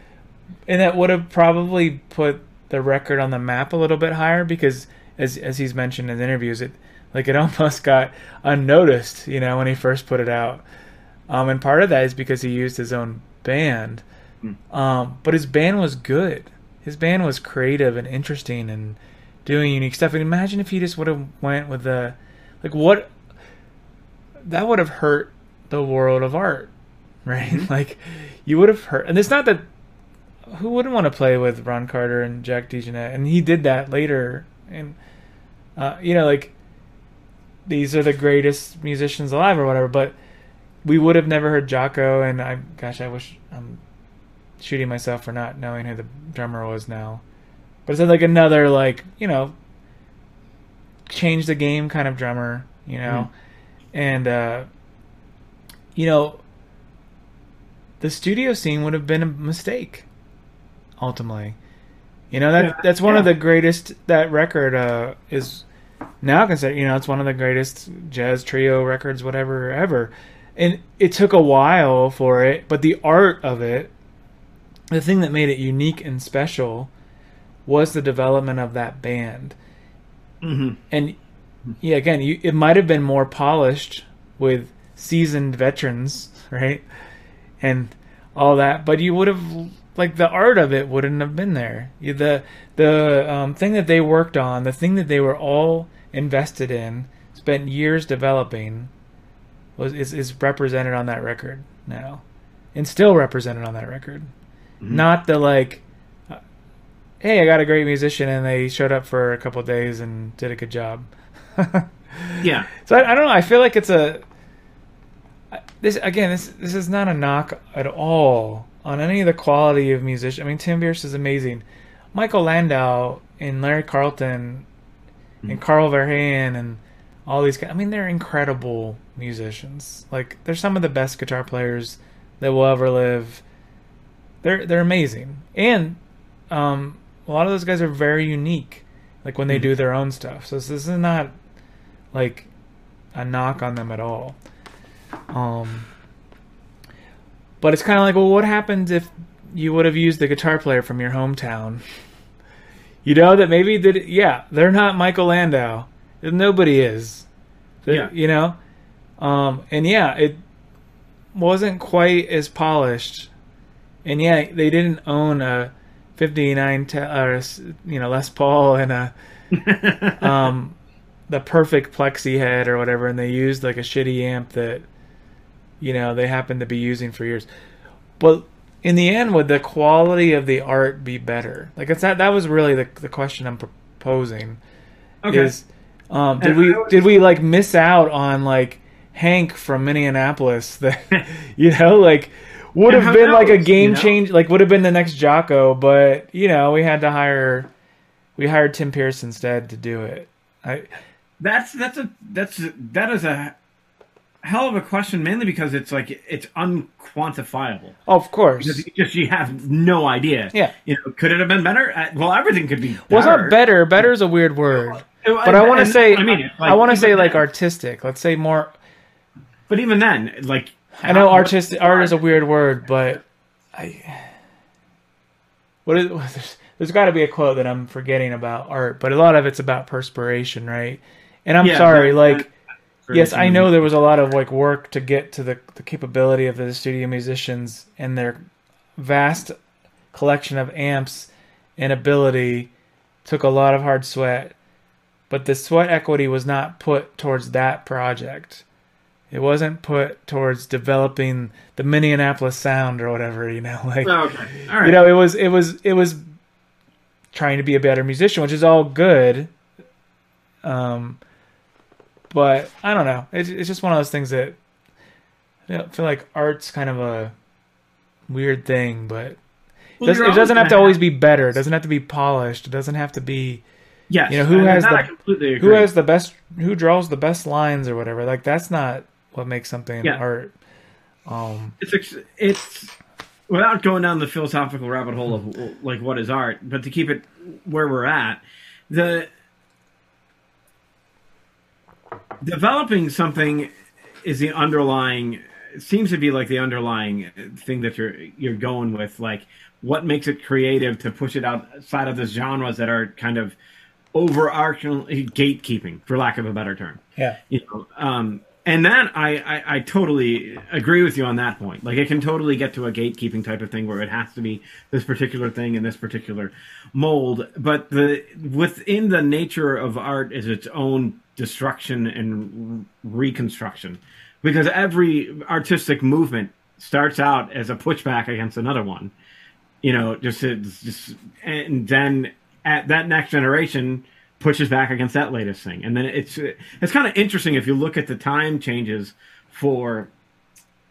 And that would have probably put the record on the map a little bit higher because as as he's mentioned in interviews it like it almost got unnoticed you know when he first put it out. Um and part of that is because he used his own band. Hmm. um but his band was good. His band was creative and interesting and doing unique stuff. And imagine if he just would have went with the like what that would have hurt the world of art right? Like you would have hurt and it's not that who wouldn't want to play with Ron Carter and Jack DeJohnette? And he did that later. And uh, you know, like these are the greatest musicians alive or whatever. But we would have never heard Jaco. And I, gosh, I wish I'm shooting myself for not knowing who the drummer was now. But it's like another like you know, change the game kind of drummer. You know, and uh, you know. The studio scene would have been a mistake ultimately. You know that Yeah, that's one of the greatest. That record uh, is now considered. You know, it's one of the greatest jazz trio records, whatever ever. And it took a while for it, but the art of it, the thing that made it unique and special, was the development of that band. Mhm. And yeah, again, you, it might have been more polished with seasoned veterans, right? And all that, but you would have like the art of it wouldn't have been there. The the um, thing that they worked on, the thing that they were all invested in, spent years developing, was is, is represented on that record now, and still represented on that record. Not the like, uh, hey, I got a great musician, and they showed up for a couple days and did a good job. Yeah. So I, I don't know. I feel like it's a this again. This this is not a knock at all on any of the quality of musician. I mean, Tim Pierce is amazing. Michael Landau and Larry Carlton and Carl Verheyen and all these guys. I mean, they're incredible musicians. Like they're some of the best guitar players that will ever live. They're they're amazing, and um, a lot of those guys are very unique. Like when they do their own stuff. So this is not like a knock on them at all. Um, but it's kind of like, well, what happens if you would have used the guitar player from your hometown? You know that maybe that yeah, they're not Michael Landau. Nobody is. They- Yeah. You know, um, and yeah, it wasn't quite as polished, and yeah, they didn't own a '59 te- or you know Les Paul and a um, the perfect plexi head or whatever, and they used like a shitty amp that you know they happen to be using for years. But in the end, would the quality of the art be better? Like it's that that was really the the question I'm proposing. Okay. Is um, did And we would- did we like miss out on like Hank from Minneapolis that you know like would have been like a game you know? change like would have been the next Jaco, but you know we had to hire we hired Tim Pierce instead to do it. I That's that's a that's that is a hell of a question, mainly because it's like it's unquantifiable. of course. Because you just you have no idea. Yeah. You know, could it have been better? Uh, well, everything could be. Better. Well, it's not better. Better is a weird word. But But I want to say, I mean, it's I want to say like artistic. Let's say more. But even then, like I know artistic art is a weird word, but I. What is there's, there's got to be a quote that I'm forgetting about art, but a lot of it's about perspiration, right? And I'm Yeah, sorry, that- like that- yes, I know there was a lot of like work to get to the the capability of the studio musicians and their vast collection of amps and ability took a lot of hard sweat. but the sweat equity was not put towards that project. It wasn't put towards developing the Minneapolis sound or whatever, you know, like Oh, okay. All right. you know, it was it was it was trying to be a better musician, which is all good. Um, but I don't know. It's it's just one of those things that I feel like art's kind of a weird thing, but it Well, doesn't, it doesn't have to always be better. It doesn't have to be polished. It doesn't have to be Yes. you know, who has the- who has the best, who draws the best lines or whatever. Like that's not what makes something Yeah. art. Um, it's it's without going down the philosophical rabbit hole of like what is art, but to keep it where we're at, the developing something is the underlying seems to be like the underlying thing that you're you're going with like what makes it creative to push it outside of the genres that are kind of overarching gatekeeping for lack of a better term. Yeah, you know um and that I, I i totally agree with you on that point. Like it can totally get to a gatekeeping type of thing where it has to be this particular thing in this particular mold. But the within the nature of art is its own destruction and reconstruction. Because every artistic movement starts out as a pushback against another one you know just it's just and then at that next generation pushes back against that latest thing. And then it's it's kind of interesting if you look at the time changes for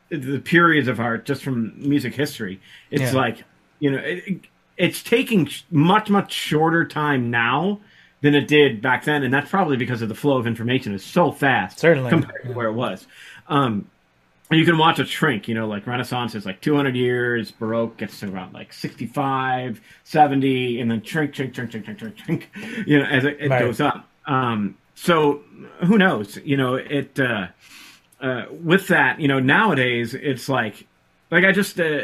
the periods of art just from music history. It's Yeah. like you know it, it's taking much much shorter time now than it did back then and that's probably because of the flow of information is so fast Certainly, compared to where it was um you can watch it shrink, you know, like Renaissance is like 200 years, Baroque gets to around like 65, 70, and then shrink, shrink, shrink, shrink, shrink, shrink, shrink, you know, as it, it Right. goes up. Um, so who knows? You know, it, uh, uh, with that, you know, nowadays it's like, like I just, uh,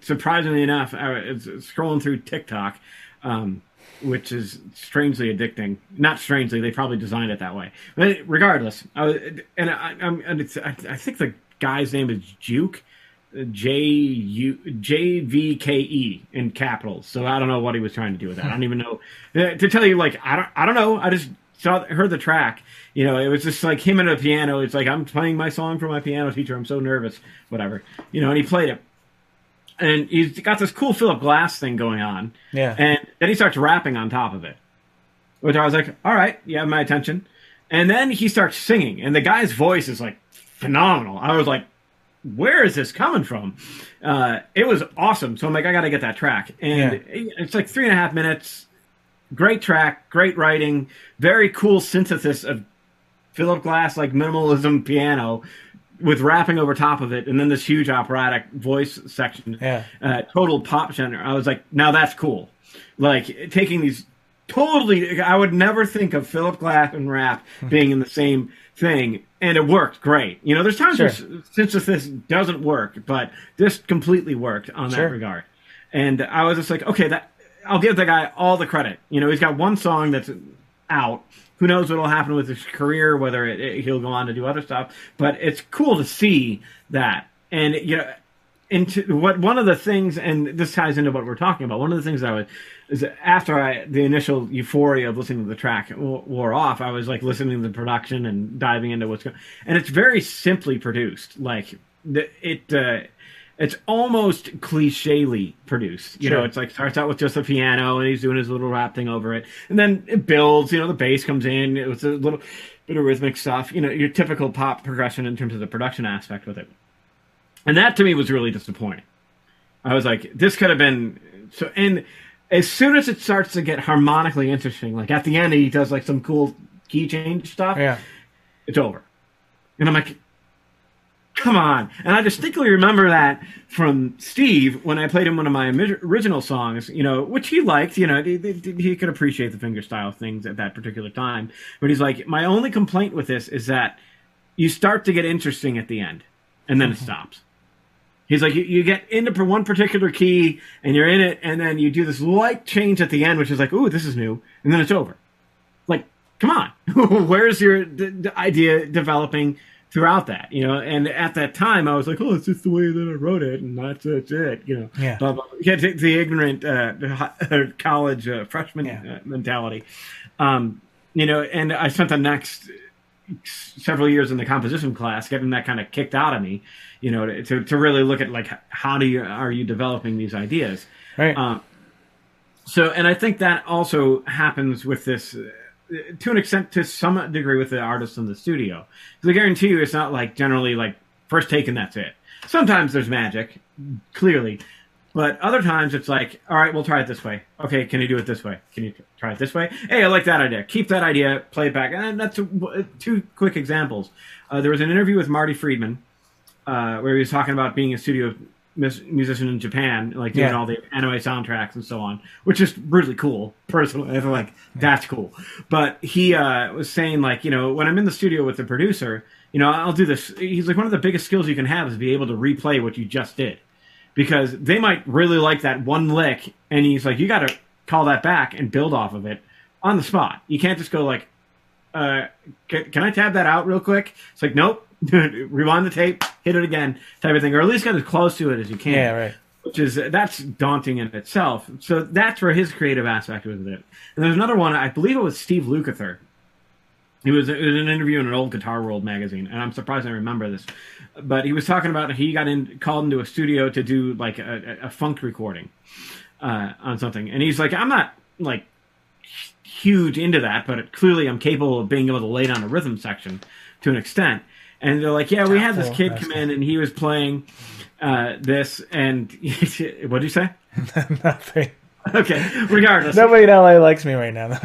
surprisingly enough, I was scrolling through TikTok, um, which is strangely addicting. Not strangely, they probably designed it that way. But regardless, I was, and I, I'm, and it's, I, I think the guy's name is Juke, J U J V K E in capitals. So I don't know what he was trying to do with that. I don't even know Uh, to tell you. Like I don't, I don't know. I just saw, heard the track. You know, it was just like him and a piano. It's like I'm playing my song for my piano teacher. I'm so nervous, whatever. You know, and he played it, and he's got this cool Philip Glass thing going on. yeah, And then he starts rapping on top of it, which I was like, all right, you have my attention. And then he starts singing, and the guy's voice is like phenomenal. I was like, where is this coming from? Uh, it was awesome. So I'm like, I got to get that track. And it's like three and a half minutes. Great track, great writing, very cool synthesis of Philip Glass, like minimalism piano with rapping over top of it, and then this huge operatic voice section yeah. uh, total pop genre. I was like, now that's cool. Like taking these totally, I would never think of Philip Glass and rap being in the same thing, and it worked great. You know, there's times Sure. where since this doesn't work, but this completely worked on Sure. that regard. And I was just like, okay, that I'll give the guy all the credit. You know, he's got one song that's out. Who knows what'll happen with his career? Whether it, it- he'll go on to do other stuff, but it's cool to see that. And you know, into what one of the things, and this ties into what we're talking about. One of the things I was is after I the initial euphoria of listening to the track wore off, I was like listening to the production and diving into what's going. And it's very simply produced. Like the, it, uh, it's almost clichély produced. You know, Sure. it's like starts out with just a piano and he's doing his little rap thing over it, and then it builds. You know, the bass comes in with a little bit of rhythmic stuff. You know, your typical pop progression in terms of the production aspect with it. And that to me was really disappointing. I was like, this could have been so. And as soon as it starts to get harmonically interesting, like at the end, he does like some cool key change stuff. Yeah. It's over. And I'm like, come on. And I distinctly remember that from Steve when I played him one of my original songs, you know, which he liked, you know, he, he could appreciate the finger style things at that particular time. But he's like, my only complaint with this is that you start to get interesting at the end and then it mm-hmm. stops. He's like, you, you get into one particular key and you're in it, and then you do this light change at the end, which is like, ooh, this is new, and then it's over. Like, come on, where's your d- d- idea developing throughout that? You know, and at that time, I was like, oh, it's just the way that I wrote it, and that's, that's it. You know, Yeah. blah, blah. Yeah, the, ignorant uh, college uh, freshman Yeah. uh, mentality. Um, you know, and I spent the next several years in the composition class getting that kind of kicked out of me, you know, to, to really look at like how do you are you developing these ideas, Right. um, so, and I think that also happens with this uh, to an extent, to some degree, with the artists in the studio. Because I guarantee you, it's not like generally like first take and that's it. Sometimes there's magic, clearly, but other times it's like, all right, we'll try it this way. Okay, can you do it this way? Can you try it this way? Hey, I like that idea. Keep that idea, play it back. And that's uh, two quick examples. Uh, there was an interview with Marty Friedman uh, where he was talking about being a studio musician in Japan, like doing Yeah. all the anime soundtracks and so on, which is really cool. Personally, I feel like that's cool. But he uh, was saying like, you know, when I'm in the studio with the producer, you know, I'll do this. He's like, one of the biggest skills you can have is be able to replay what you just did, because they might really like that one lick, and he's like, you got to call that back and build off of it on the spot. You can't just go like, uh, can, can I tab that out real quick? It's like, nope. Rewind the tape, hit it again, type of thing, or at least get as close to it as you can. Yeah, right. Which is that's daunting in itself. So that's where his creative aspect was it. And there's another one. I believe it was Steve Lukather. He was it was an interview in an old Guitar World magazine, and I'm surprised I remember this. But he was talking about he got in called into a studio to do like a, a, funk recording uh, on something, and he's like, I'm not like huge into that, but clearly I'm capable of being able to lay down a rhythm section to an extent. And they're like, yeah, we had this kid come in and he was playing uh, this, and what do you say? Nothing. Okay, regardless. Nobody in LA likes me right now.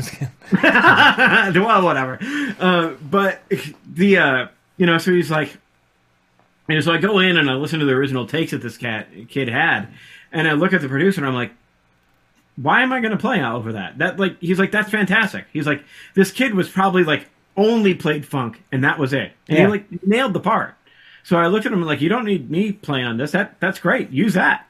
Well, whatever. Uh, but the uh, you know, so he's like, and so I go in and I listen to the original takes that this cat kid had, and I look at the producer and I'm like, why am I going to play all over that? That like he's like that's fantastic. He's like this kid was probably like only played funk and that was it, and Yeah. he like nailed the part. So I looked at him like, you don't need me playing on this. That that's great. Use that.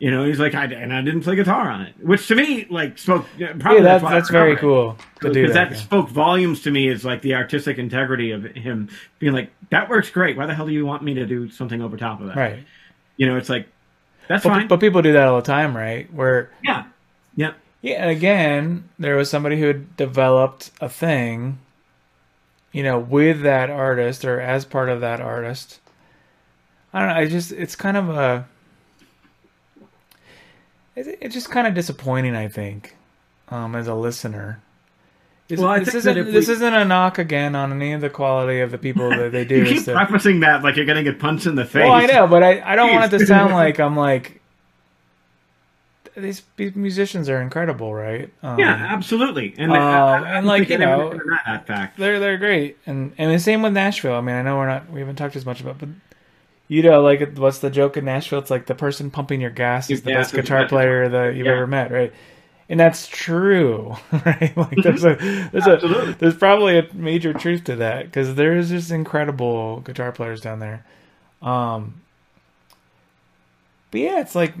You know, he's like, I, and I didn't play guitar on it, which to me like spoke. Probably Yeah, that's I that's very it cool because that. that yeah. spoke volumes to me as like the artistic integrity of him being like that works great why the hell do you want me to do something over top of that Right. you know it's like that's But, fine but people do that all the time, right? Where yeah yeah Yeah, and again, there was somebody who had developed a thing, you know, with that artist or as part of that artist. I don't know. I just it's kind of a it, it's just kind of disappointing. I think, um, as a listener. This, Well, I this isn't if this isn't a knock again on any of the quality of the people that they do. you keep prefacing that like you're gonna get punched in the face well, I know, but I, I don't want it to sound like I'm like these, musicians are incredible, right? Um, yeah absolutely and, Uh, I- I- I and, like, you know- that fact they're they're great, and and the same with Nashville. I mean, I know we're not we haven't talked as much about, but you know, like what's the joke in Nashville? It's like the person pumping your gas is the Your best is guitar player that you've Yeah. ever met, right? And that's true, right? Like there's a there's a there's probably a major truth to that because there's just incredible guitar players down there. Um, but yeah, it's like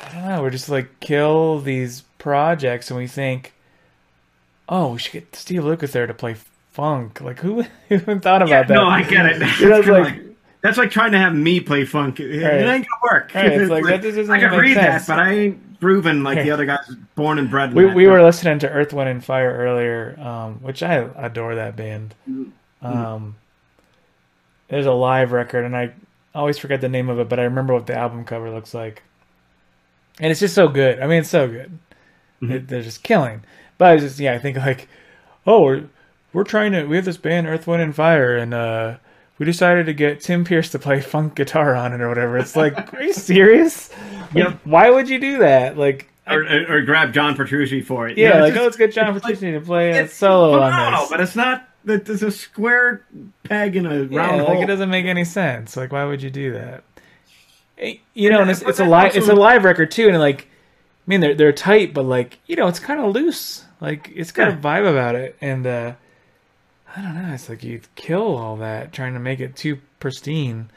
I don't know. We're just like kill these projects, and we think, oh, we should get Steve Lukather to play funk. Like who who even thought about yeah, that? no I get it That's kinda like- that's like trying to have me play funk it Right. ain't gonna work Right, it's like, that I can read sense. that but I ain't proven like the other guys born and bred we we were listening to Earth, Wind, and Fire earlier, um, which I adore that band. Mm-hmm. Um, there's a live record, and I always forget the name of it, but I remember what the album cover looks like, and it's just so good. I mean, it's so good. Mm-hmm. They're just killing. But I was just yeah, I think like, oh, we're we're trying to we have this band Earth, Wind, and Fire, and uh, we decided to get Tim Pierce to play funk guitar on it or whatever. It's like, are you serious? Like, Yep. Why would you do that? Like, or, or, or grab John Petrucci for it. yeah, know, like it's oh, just- let's get John it's like- Petrucci to play a solo on this. but it's not. that There's a square peg in a yeah, round like hole. it doesn't make any sense. Like, why would you do that? Eh, You know, and it's, it's a live, it's a live record too, and like, I mean, they're they're tight, but like, you know, it's kind of loose. Like, it's got a vibe about it, and uh I don't know. It's like you'd kill all that trying to make it too pristine.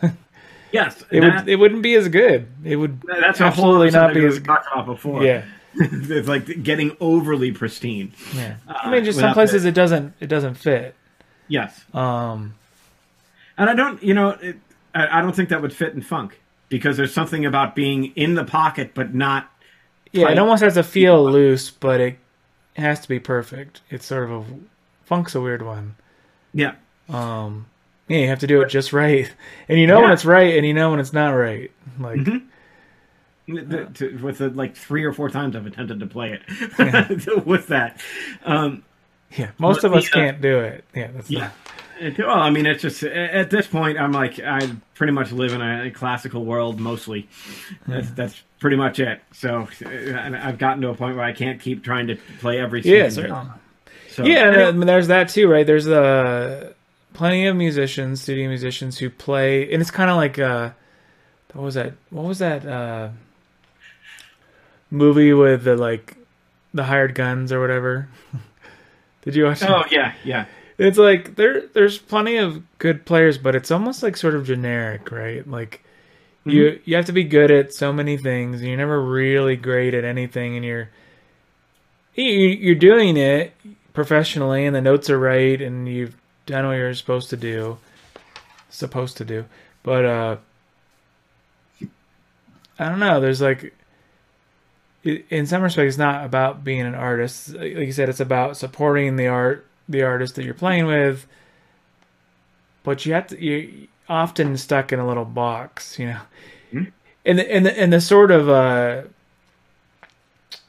yes, It that- would it wouldn't be as good. It would that's absolutely not be as talked about before. yeah. it's like getting overly pristine. Yeah. Uh, I mean, just some places the- it doesn't it doesn't fit. Yes, Um, and I don't. You know, it, I, don't think that would fit in funk because there's something about being in the pocket but not. yeah, it almost has to feel loose, but it has to be perfect. It's sort of a funk's a weird one. Yeah. Um, yeah, you have to do it just right, and you know when it's right, and you know when it's not right. Like, Mhm. The- to- with the, like three or four times I've attempted to play it with that. Um, yeah, most of us the, uh, can't do it. Yeah, that's yeah. It- well, I mean, it's just at this point, I'm like, I pretty much live in a classical world mostly. That's that's pretty much it. So uh, and I've gotten to a point where I can't keep trying to play every. The, yeah, certainly. So, yeah, and, anyway, I mean, there's that too, right? There's uh, plenty of musicians, studio musicians who play, and it's kind of like uh, what was that? What was that uh, movie with the like the hired guns or whatever? Did you watch? oh it? yeah, yeah. It's like there, there's plenty of good players, but it's almost like sort of generic, right? Like you, you have to be good at so many things, and you're never really great at anything, and you're you, you're doing it professionally, and the notes are right, and you've done what you're supposed to do, supposed to do, but uh, I don't know. There's like in some respects, it's not about being an artist. Like you said, it's about supporting the art, the artist that you're playing with. But you have to, you're often stuck in a little box, you know. Mhm. And the, and the, and the sort of uh,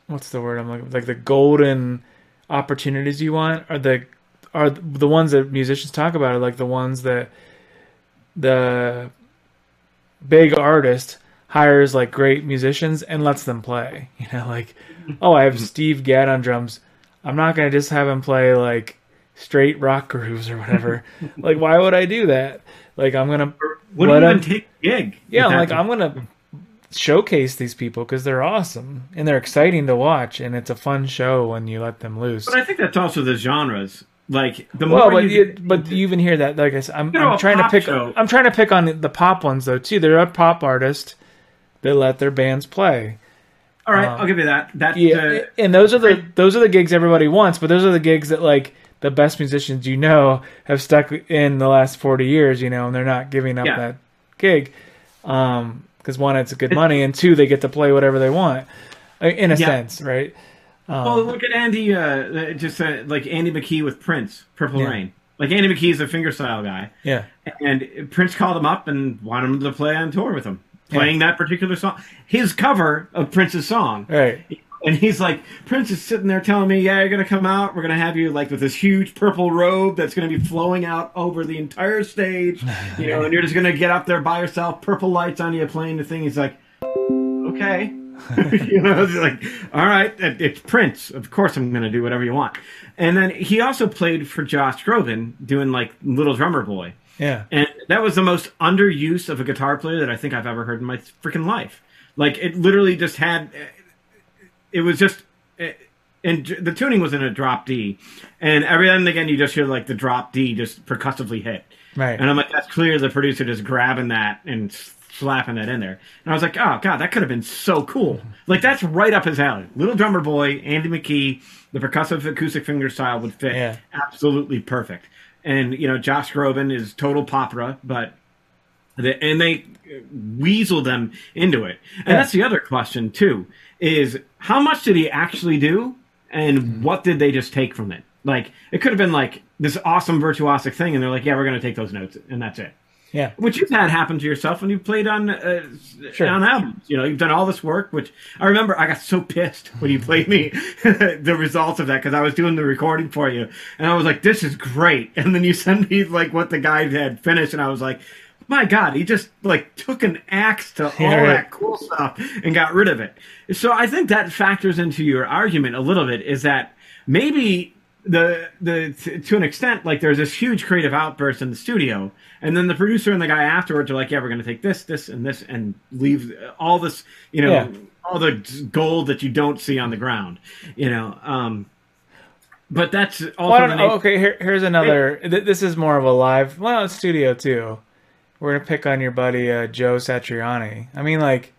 what's the word I'm looking like the golden opportunities you want are the are the ones that musicians talk about are like the ones that the big artist hires like great musicians and lets them play. You know, like, oh, I have Steve Gadd on drums. I'm not gonna just have him play like straight rock grooves or whatever. like, why would I do that? Like, I'm gonna Wouldn't Let even take gig. yeah, like I'm gonna showcase these people because they're awesome and they're exciting to watch and it's a fun show when you let them loose. But I think that's also the genres. Like the Well, more but you, you, but you even hear that. Like I said, I'm, You know, I'm trying to pick. show- I'm trying to pick on the pop ones though too. There are a pop artists that let their bands play. all right, um, I'll give you that. That Yeah, uh, and those are the those are the gigs everybody wants. But those are the gigs that like the best musicians you know have stuck in the last forty years. You know, and they're not giving up Yeah. that gig. Um, because one, it's good money, and two, they get to play whatever they want, uh, in a Yeah. sense, right? Um, Well, look at Andy, uh, uh, just uh, like Andy McKee with Prince, Purple Yeah. Rain. Like Andy McKee is a fingerstyle guy, yeah, and Prince called him up and wanted him to play on tour with him, playing that particular song, his cover of Prince's song. right. And he's like, Prince is sitting there telling me, "Yeah, you're gonna come out. We're gonna have you like with this huge purple robe that's gonna be flowing out over the entire stage, you know, and you're just gonna get up there by yourself, purple lights on you, playing the thing." He's like, "Okay." you know, it's like, all right, it's Prince. Of course, I'm going to do whatever you want. And then he also played for Josh Groban, doing like Little Drummer Boy, Yeah, and that was the most underuse of a guitar player that I think I've ever heard in my freaking life. Like it literally just had, it was just, eh, and the tuning was in a drop D, and every now and again you just hear like the drop D just percussively hit. right. And I'm like, that's clear the producer just grabbing that and slapping that in there. And I was like, oh, God, that could have been so cool. Like, that's right up his alley. Little Drummer Boy, Andy McKee, the percussive acoustic finger style would fit Yeah. absolutely perfect. And, you know, Josh Groban is total popera, but. The, and they uh, weasel them into it. And Yeah. that's the other question, too, is how much did he actually do and what did they just take from it? Like, it could have been like this awesome virtuosic thing, and they're like, yeah, we're going to take those notes, and that's it. yeah, Which you've had happen to yourself when you've played on uh, Sure. on albums. You know, you've done all this work. Which I remember, I got so pissed when you played me the results of that because I was doing the recording for you, and I was like, "This is great." And then you send me like what the guy had finished, and I was like, "My God, he just like took an axe to all Yeah, right. that cool stuff and got rid of it." So I think that factors into your argument a little bit. Is that maybe the the to, to an extent like there's this huge creative outburst in the studio and then the producer and the guy afterwards are like yeah we're going to take this this and this and leave all this you know Yeah. all the gold that you don't see on the ground you know um but that's Well, I don't know. na- okay, here, here's another. Th- this is more of a live. Well, studio too. We're gonna pick on your buddy uh, Joe Satriani. I mean, like,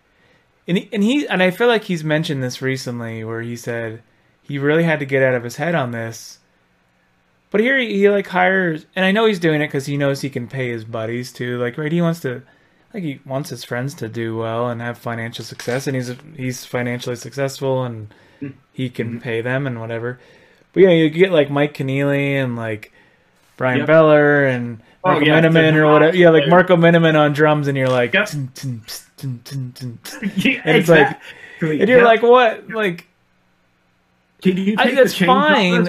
and he, and he and I feel like he's mentioned this recently, where he said he really had to get out of his head on this. But here he, he like hires, and I know he's doing it because he knows he can pay his buddies too. Like, right? He wants to, like, he wants his friends to do well and have financial success, and he's he's financially successful and he can pay them and whatever. But yeah, you get like Mike Keneally and like Bryan Yep. Beller and Oh, Marco yeah, Minnemann or whatever. Yeah, like. Marco Minnemann on drums, and you're like. Yeah, And it's like- and you're like, what? Like, can you I- take that's fine.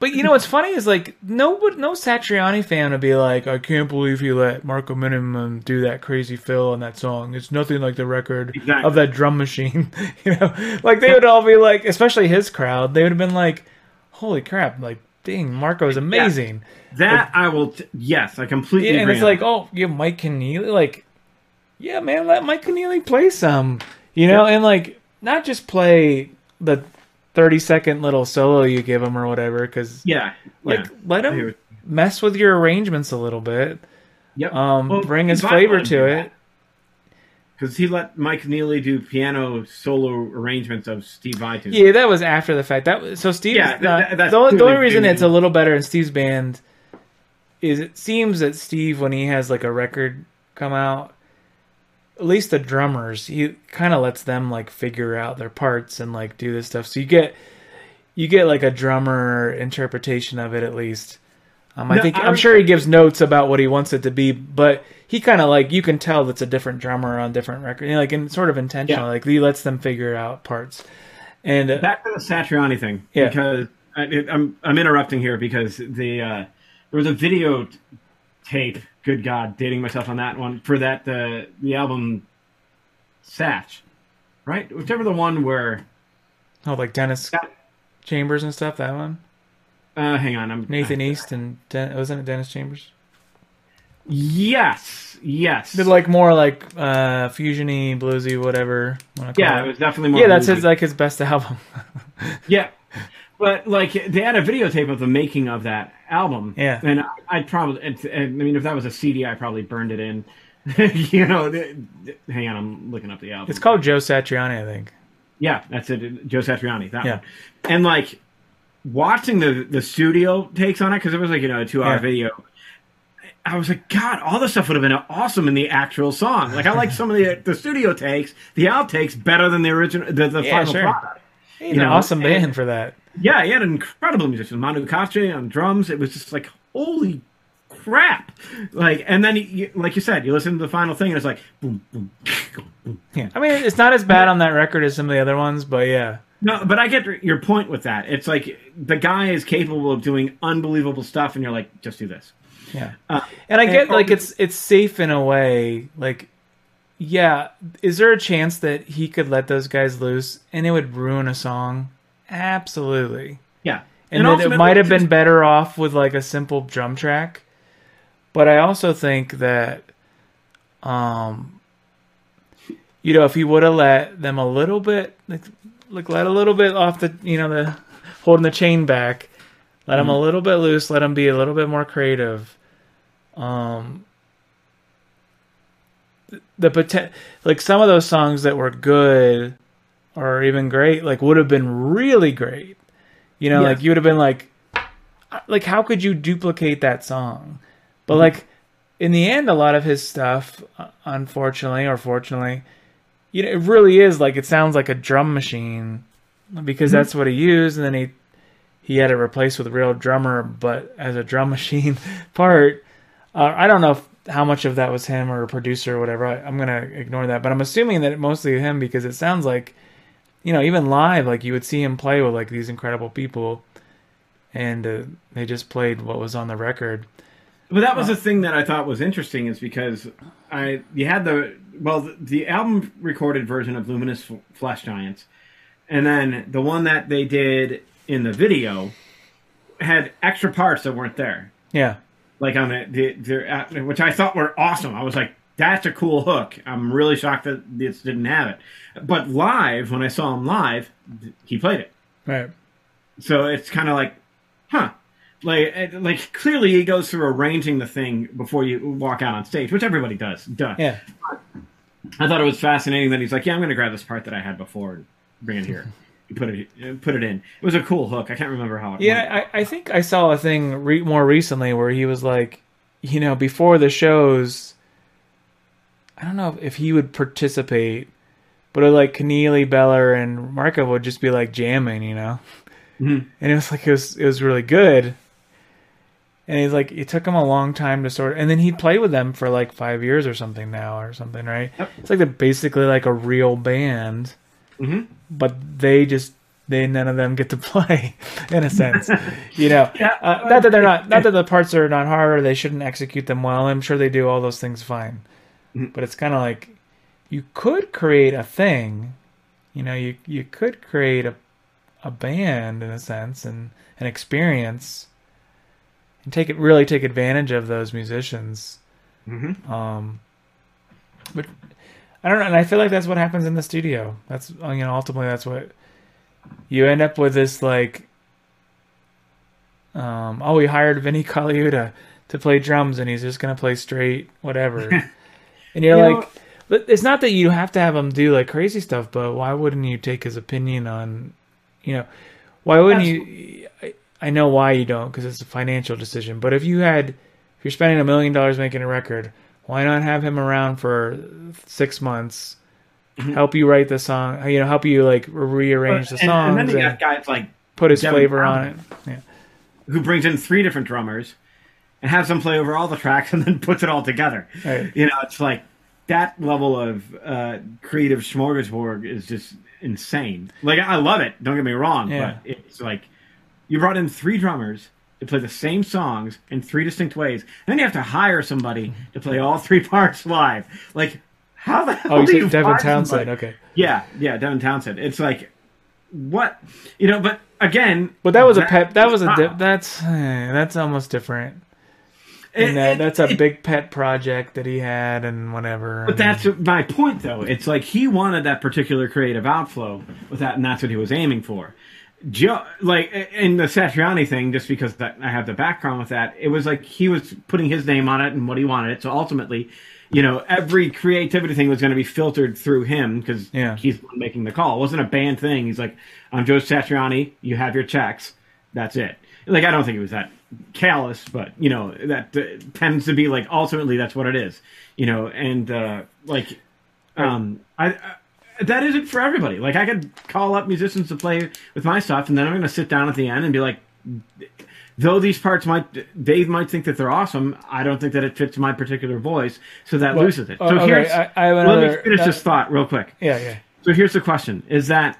but you know what's funny is like no no Satriani fan would be like, I can't believe he let Marco Minnemann do that crazy fill on that song. It's nothing like the record Exactly. of that drum machine. you know, like they would all be like, especially his crowd, they would have been like, holy crap, like, dang, Marco's amazing. That I will. T- yes, I completely Yeah, and it's on like, that. oh, yeah, Mike Keneally, like, yeah, man, let Mike Keneally play some, you know, and like not just play the thirty second little solo you give him or whatever, because yeah, like yeah. let him mess with your arrangements a little bit, Yep. um, Well, bring his flavor to it. Because he let Mike Keneally do piano solo arrangements of Steve Vai tunes. Yeah, that was after the fact. That was, so Steve. Yeah, th- th- that's the, only, the only reason it's a little better in Steve's band is it seems that Steve, when he has like a record come out, at least the drummers, he kind of lets them like figure out their parts and like do this stuff. So you get you get like a drummer interpretation of it at least. Um, I No, think I I'm sure he gives notes about what he wants it to be, but he kind of like you can tell that's a different drummer on different records, you know, like and sort of intentional. Yeah. Like he lets them figure out parts. And uh, Back to the Satriani thing, Yeah. because I, it, I'm I'm interrupting here because the uh, there was a video tape. Good God, dating myself on that one for that uh, the album Satch, right? Whichever the one where Oh, like Dennis That- Chambers and stuff. That one, uh, hang on, I'm Nathan East and Den- wasn't it Dennis Chambers? Yes, yes. Did like more like uh fusiony, bluesy, whatever. yeah, it. it was definitely more. yeah, that's his like his best album. Yeah, but like they had a videotape of the making of that album. Yeah. and I, I'd probably. It's, I mean, if that was a CD, I probably burned it in. you know, th- th- hang on, I'm looking up the album. it's called Joe Satriani, I think. Yeah, that's it. Joe Satriani. That Yeah. one. And like watching the the studio takes on it because it was like you know a two hour Yeah. video. I was like, God, all this stuff would have been awesome in the actual song. Like, I like some of the the studio takes, the outtakes, better than the original, the, the Yeah, final sure. product. He's You an know, awesome and- band for that. Yeah, he had an incredible musician, Manu Katché on drums. It was just like, holy crap! Like, and then, you, like you said, you listen to the final thing, and it's like, boom, boom, boom. Yeah, I mean it's not as bad on that record as some of the other ones, but yeah, No, but I get your point with that. It's like the guy is capable of doing unbelievable stuff, and you're like, just do this. yeah. Uh, And I get and- like it's it's safe in a way. Like, yeah, is there a chance that he could let those guys loose and it would ruin a song? Absolutely. Yeah, and, then it might have been better off with like a simple drum track but i also think that um you know if he would have let them a little bit like, like let a little bit off the you know the holding the chain back let Mm-hmm. him a little bit loose let him be a little bit more creative um the poten- like some of those songs that were good or even great like would have been really great you know Yeah. like you would have been like like how could you duplicate that song but like in the end a lot of his stuff unfortunately or fortunately you know it really is like it sounds like a drum machine because Mm-hmm. that's what he used and then he he had it replaced with a real drummer but as a drum machine part uh, i don't know if, how much of that was him or a producer or whatever I, i'm gonna ignore that but i'm assuming that it mostly him because it sounds like you know even live like you would see him play with like these incredible people and uh, they just played what was on the record. But that was the thing that I thought was interesting, is because I you had the well the, the album recorded version of Luminous F- Flesh Giants, and then the one that they did in the video had extra parts that weren't there, yeah. Like on the, the, the uh, which I thought were awesome. I was like, that's a cool hook. I'm really shocked that this didn't have it. But live, when I saw him live, he played it. right So it's kind of like, huh? Like, like clearly he goes through arranging the thing before you walk out on stage, which everybody does. Duh. yeah I thought it was fascinating that he's like, yeah, I'm going to grab this part that I had before and bring it here, put it, uh, put it in. It was a cool hook. I can't remember how it. Yeah, I, I think I saw a thing re- more recently where he was like, you know, before the shows, I don't know if he would participate, but like Keneally, Beller, and Marco would just be like jamming, you know, Mhm. and it was like it was it was really good. And he's like, it took him a long time to sort, and then he played with them for like five years or something now, or something, right? Yep. It's like they're basically like a real band, Mhm. but they just they none of them get to play, in a sense, you know. Yeah. Uh, not that they're not, not that the parts are not hard or they shouldn't execute them well. I'm sure they do all those things fine, Mhm. but it's kind of like you could create a thing, you know. You you could create a a band in a sense and an experience and take it really take advantage of those musicians. Mhm. Um, but I don't know, and I feel like that's what happens in the studio. That's you know ultimately that's what you end up with this like. Um, oh, we hired Vinnie Colaiuta to play drums, and he's just gonna play straight whatever. and you're You like, know- but it's not that you have to have him do like crazy stuff, but why wouldn't you take his opinion on, you know, why wouldn't you? I, I know why you don't because it's a financial decision. But if you had, if you're spending a million dollars making a record, why not have him around for six months, Mhm. help you write the song, you know, help you like rearrange the And- songs and, and, then you got guys like put his Devin flavor on it. Yeah. who brings in three different drummers and has them play over all the tracks and then puts it all together. Right. You know, it's like that level of uh, creative smorgasbord is just insane. Like I love it. Don't get me wrong, Yeah. but it's like you brought in three drummers to play the same songs in three distinct ways, and then you have to hire somebody to play all three parts live. Like how the hell Oh, you do you Devin Townsend. somebody- Okay. Yeah, yeah, Devin Townsend. It's like what you know, but again, But that was a pet. That was a. Di- that's eh, that's almost different. And that, uh, it- that's a big pet project that he had and whatever. But that's my point, though. It's like he wanted that particular creative outflow with that, and that's what he was aiming for. Joe, like in the Satriani thing, just because that I have the background with that, it was like he was putting his name on it and what he wanted it. So ultimately, you know, every creativity thing was going to be filtered through him because Yeah. he's making the call. It wasn't a band thing. He's like, "I'm Joe Satriani. You have your checks. That's it." Like I don't think it was that callous, but you know that uh, tends to be like ultimately that's what it is. You know, and uh, like um, I, I that isn't for everybody. Like I could call up musicians to play with my stuff, and then I'm going to sit down at the end and be like, though these parts might they might think that they're awesome, I don't think that it fits my particular voice, so that Well, loses it. So oh, okay, here's I- I have let me finish that- this thought real quick. yeah, yeah. So here's the question: Is that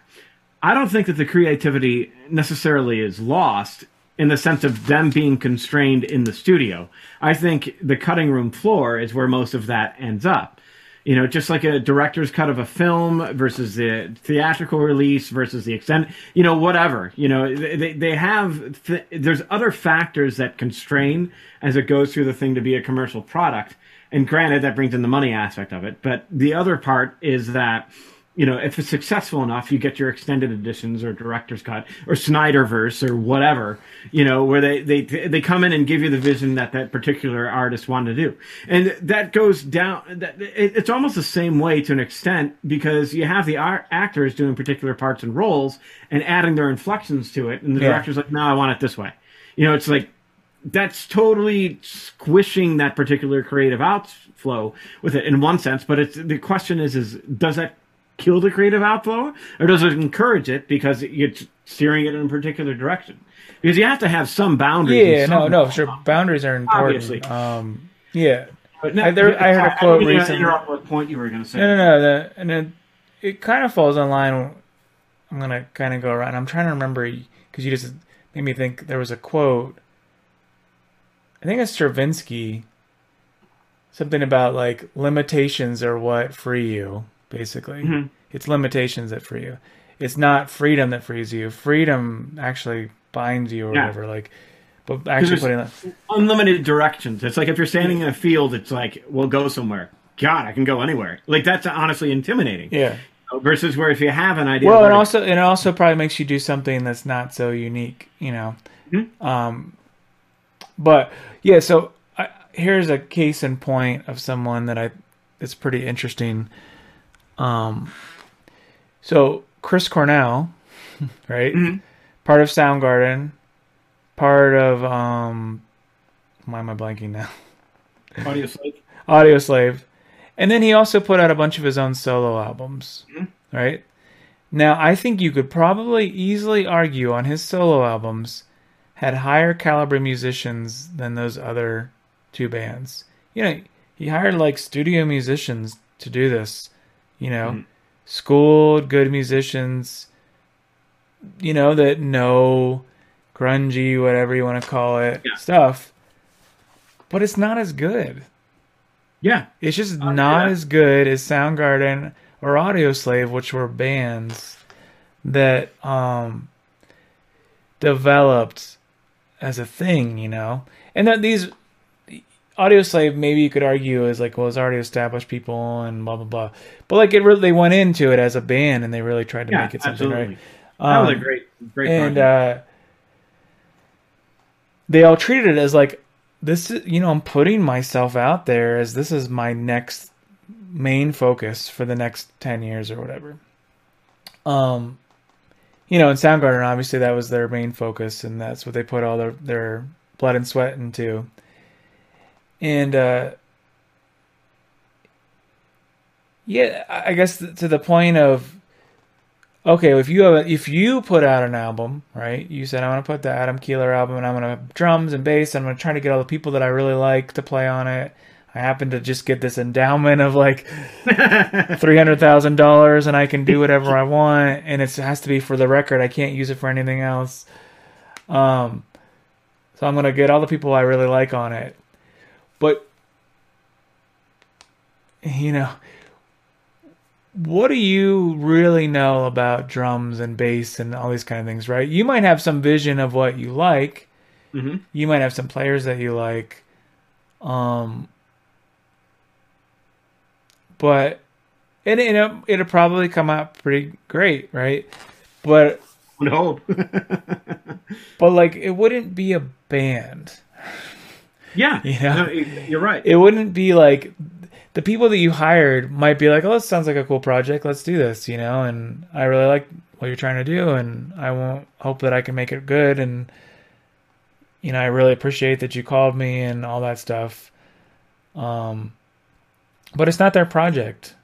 I don't think that the creativity necessarily is lost in the sense of them being constrained in the studio. I think the cutting room floor is where most of that ends up. You know, just like a director's cut of a film versus the theatrical release versus the extended, you know, whatever. You know, they, they have, th- there's other factors that constrain as it goes through the thing to be a commercial product. And granted, that brings in the money aspect of it. But the other part is that, you know, if it's successful enough, you get your extended editions or director's cut or Snyderverse or whatever, you know, where they, they, they come in and give you the vision that that particular artist wanted to do. And that goes down, that, it's almost the same way to an extent because you have the actors doing particular parts and roles and adding their inflections to it. And the Yeah. director's like, no, I want it this way. You know, it's like, that's totally squishing that particular creative outflow with it in one sense. But it's the question is, is does that kill the creative outflow, or does it encourage it because it's steering it in a particular direction? Because you have to have some boundaries. Yeah, no, some- no, sure. Boundaries are important. Obviously. Um, yeah. But I- there- I heard a quote mean to recently- interrupt what point you were going to say. No, no, no. The, and it, it kind of falls in line. I'm gonna kind of go around. I'm trying to remember because you just made me think. There was a quote. I think it's Stravinsky. Something about like limitations are what free you. Basically, Mhm. it's limitations that free you. It's not freedom that frees you. Freedom actually binds you or Yeah. whatever. Like, but actually putting unlimited directions. It's like if you're standing in a field, it's like, well, go somewhere. God, I can go anywhere. Like that's honestly intimidating. yeah. Versus where if you have an idea. Well, and also it also probably makes you do something that's not so unique, you know. Mhm. Um, but yeah, so I, here's a case in point of someone that I it's pretty interesting. Um, so Chris Cornell, right? Mhm. Part of Soundgarden, part of um, why am I blanking now? audio slave. Audioslave. And then he also put out a bunch of his own solo albums, Mhm. right? Now, I think you could probably easily argue on his solo albums had higher caliber musicians than those other two bands. You know, he hired like studio musicians to do this, you know, Mhm. schooled good musicians, you know, that know grungy, whatever you want to call it, Yeah. stuff. But it's not as good. Yeah, It's just Uh, not yeah. as good as Soundgarden or Audioslave, which were bands that um, developed as a thing, you know. And that these Audioslave, maybe you could argue, is like, well, it's already established people and blah blah blah. But like, it really they went into it as a band and they really tried to yeah, make it something absolutely. right. That was a Um, great, great and uh, they all treated it as like this is you know i'm putting myself out there as this is my next main focus for the next 10 years or whatever um you know in soundgarden obviously that was their main focus and that's what they put all their their blood and sweat into and uh yeah i guess to the point of okay, if you have a, if you put out an album, right? You said I want to put the Adam Keeler album, and I'm gonna have drums and bass. And I'm gonna try to get all the people that I really like to play on it. I happen to just get this endowment of like three hundred thousand dollars, and I can do whatever I want, and it's, it has to be for the record. I can't use it for anything else. Um, so I'm gonna get all the people I really like on it, but you know what do you really know about drums and bass and all these kind of things, right? You might have some vision of what you like. hmm You might have some players that you like. Um, but it, it it'll probably come out pretty great, right? But no, but like it wouldn't be a band. Yeah, Yeah. No, you're right. It wouldn't be like the people that you hired might be like, "Oh, this sounds like a cool project. Let's do this," you know. And I really like what you're trying to do, and I won't hope that I can make it good. And you know, I really appreciate that you called me and all that stuff. Um, but it's not their project,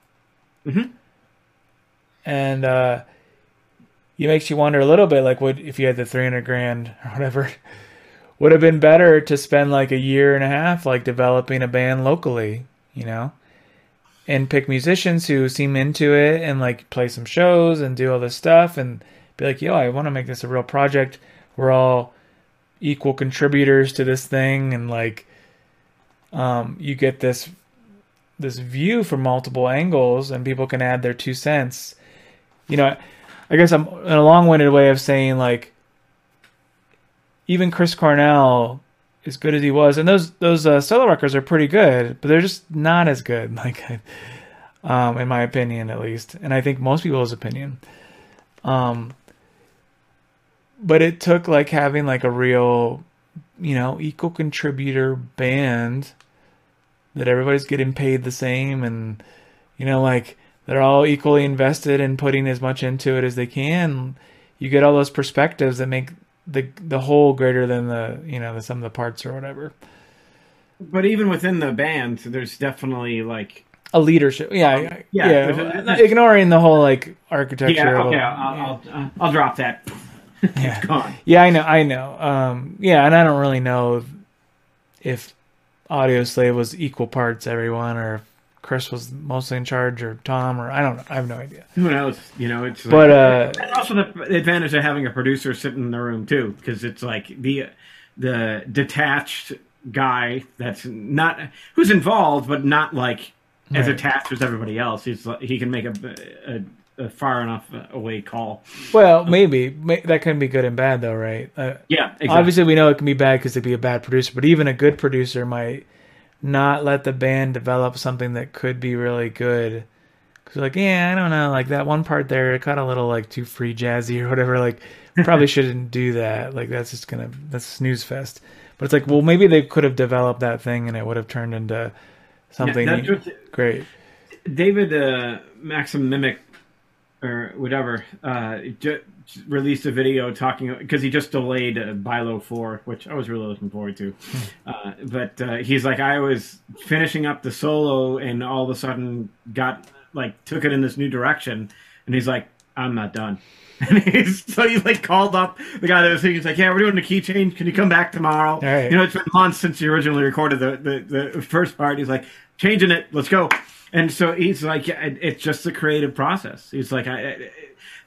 Mhm. and uh, it makes you wonder a little bit, like, what if you had the three hundred grand or whatever? Would have been better to spend like a year and a half, like developing a band locally, you know, and pick musicians who seem into it and like play some shows and do all this stuff and be like, yo, I want to make this a real project. We're all equal contributors to this thing and like um, you get this this view from multiple angles and people can add their two cents. You know, I guess I'm in a long-winded way of saying like even Chris Cornell as good as he was, and those those uh, solo records are pretty good, but they're just not as good. Like, um, in my opinion, at least, and I think most people's opinion. Um, but it took like having like a real, you know, equal contributor band that everybody's getting paid the same, and you know, like they're all equally invested in putting as much into it as they can. You get all those perspectives that make the the whole greater than the you know the sum of the parts or whatever. But even within the band, there's definitely like A leadership, yeah, yeah, yeah, yeah. ignoring the whole like architecture. yeah. Okay, it. I'll, I'll, I'll drop that. Yeah. Gone. Yeah, I know, I know. Um, yeah, and I don't really know if Audioslave was equal parts everyone, or if Chris was mostly in charge, or Tom, or I don't know. I have no idea. Who knows? You know, it's like, But uh, also the advantage of having a producer sitting in the room too, because it's like the the detached guy that's not who's involved, but not like as Right. attached as everybody else. He's like, he can make a, a, a far enough away call. well, maybe that can be good and bad, though, right? Uh, Yeah, exactly. Obviously, we know it can be bad because it'd be a bad producer, but even a good producer might not let the band develop something that could be really good. Because, like, yeah, I don't know, like that one part there, it got a little like too free jazzy or whatever. Like, probably shouldn't do that. Like, that's just gonna that's snooze fest. But it's like, well, maybe they could have developed that thing and it would have turned into something Yeah, great. David uh, Maxim Micic or whatever uh, released a video talking because he just delayed uh, Bilo Four, which I was really looking forward to. uh, but uh, he's like, I was finishing up the solo, and all of a sudden got like took it in this new direction, and he's like, I'm not done. And he's, so he like called up the guy that was singing. He's like, "Yeah, we're doing the key change. Can you come back tomorrow?" right. You know, it's been months since you originally recorded the, the the first part. He's like, "Changing it. Let's go." And so he's like, "It's just the creative process." He's like, I, I-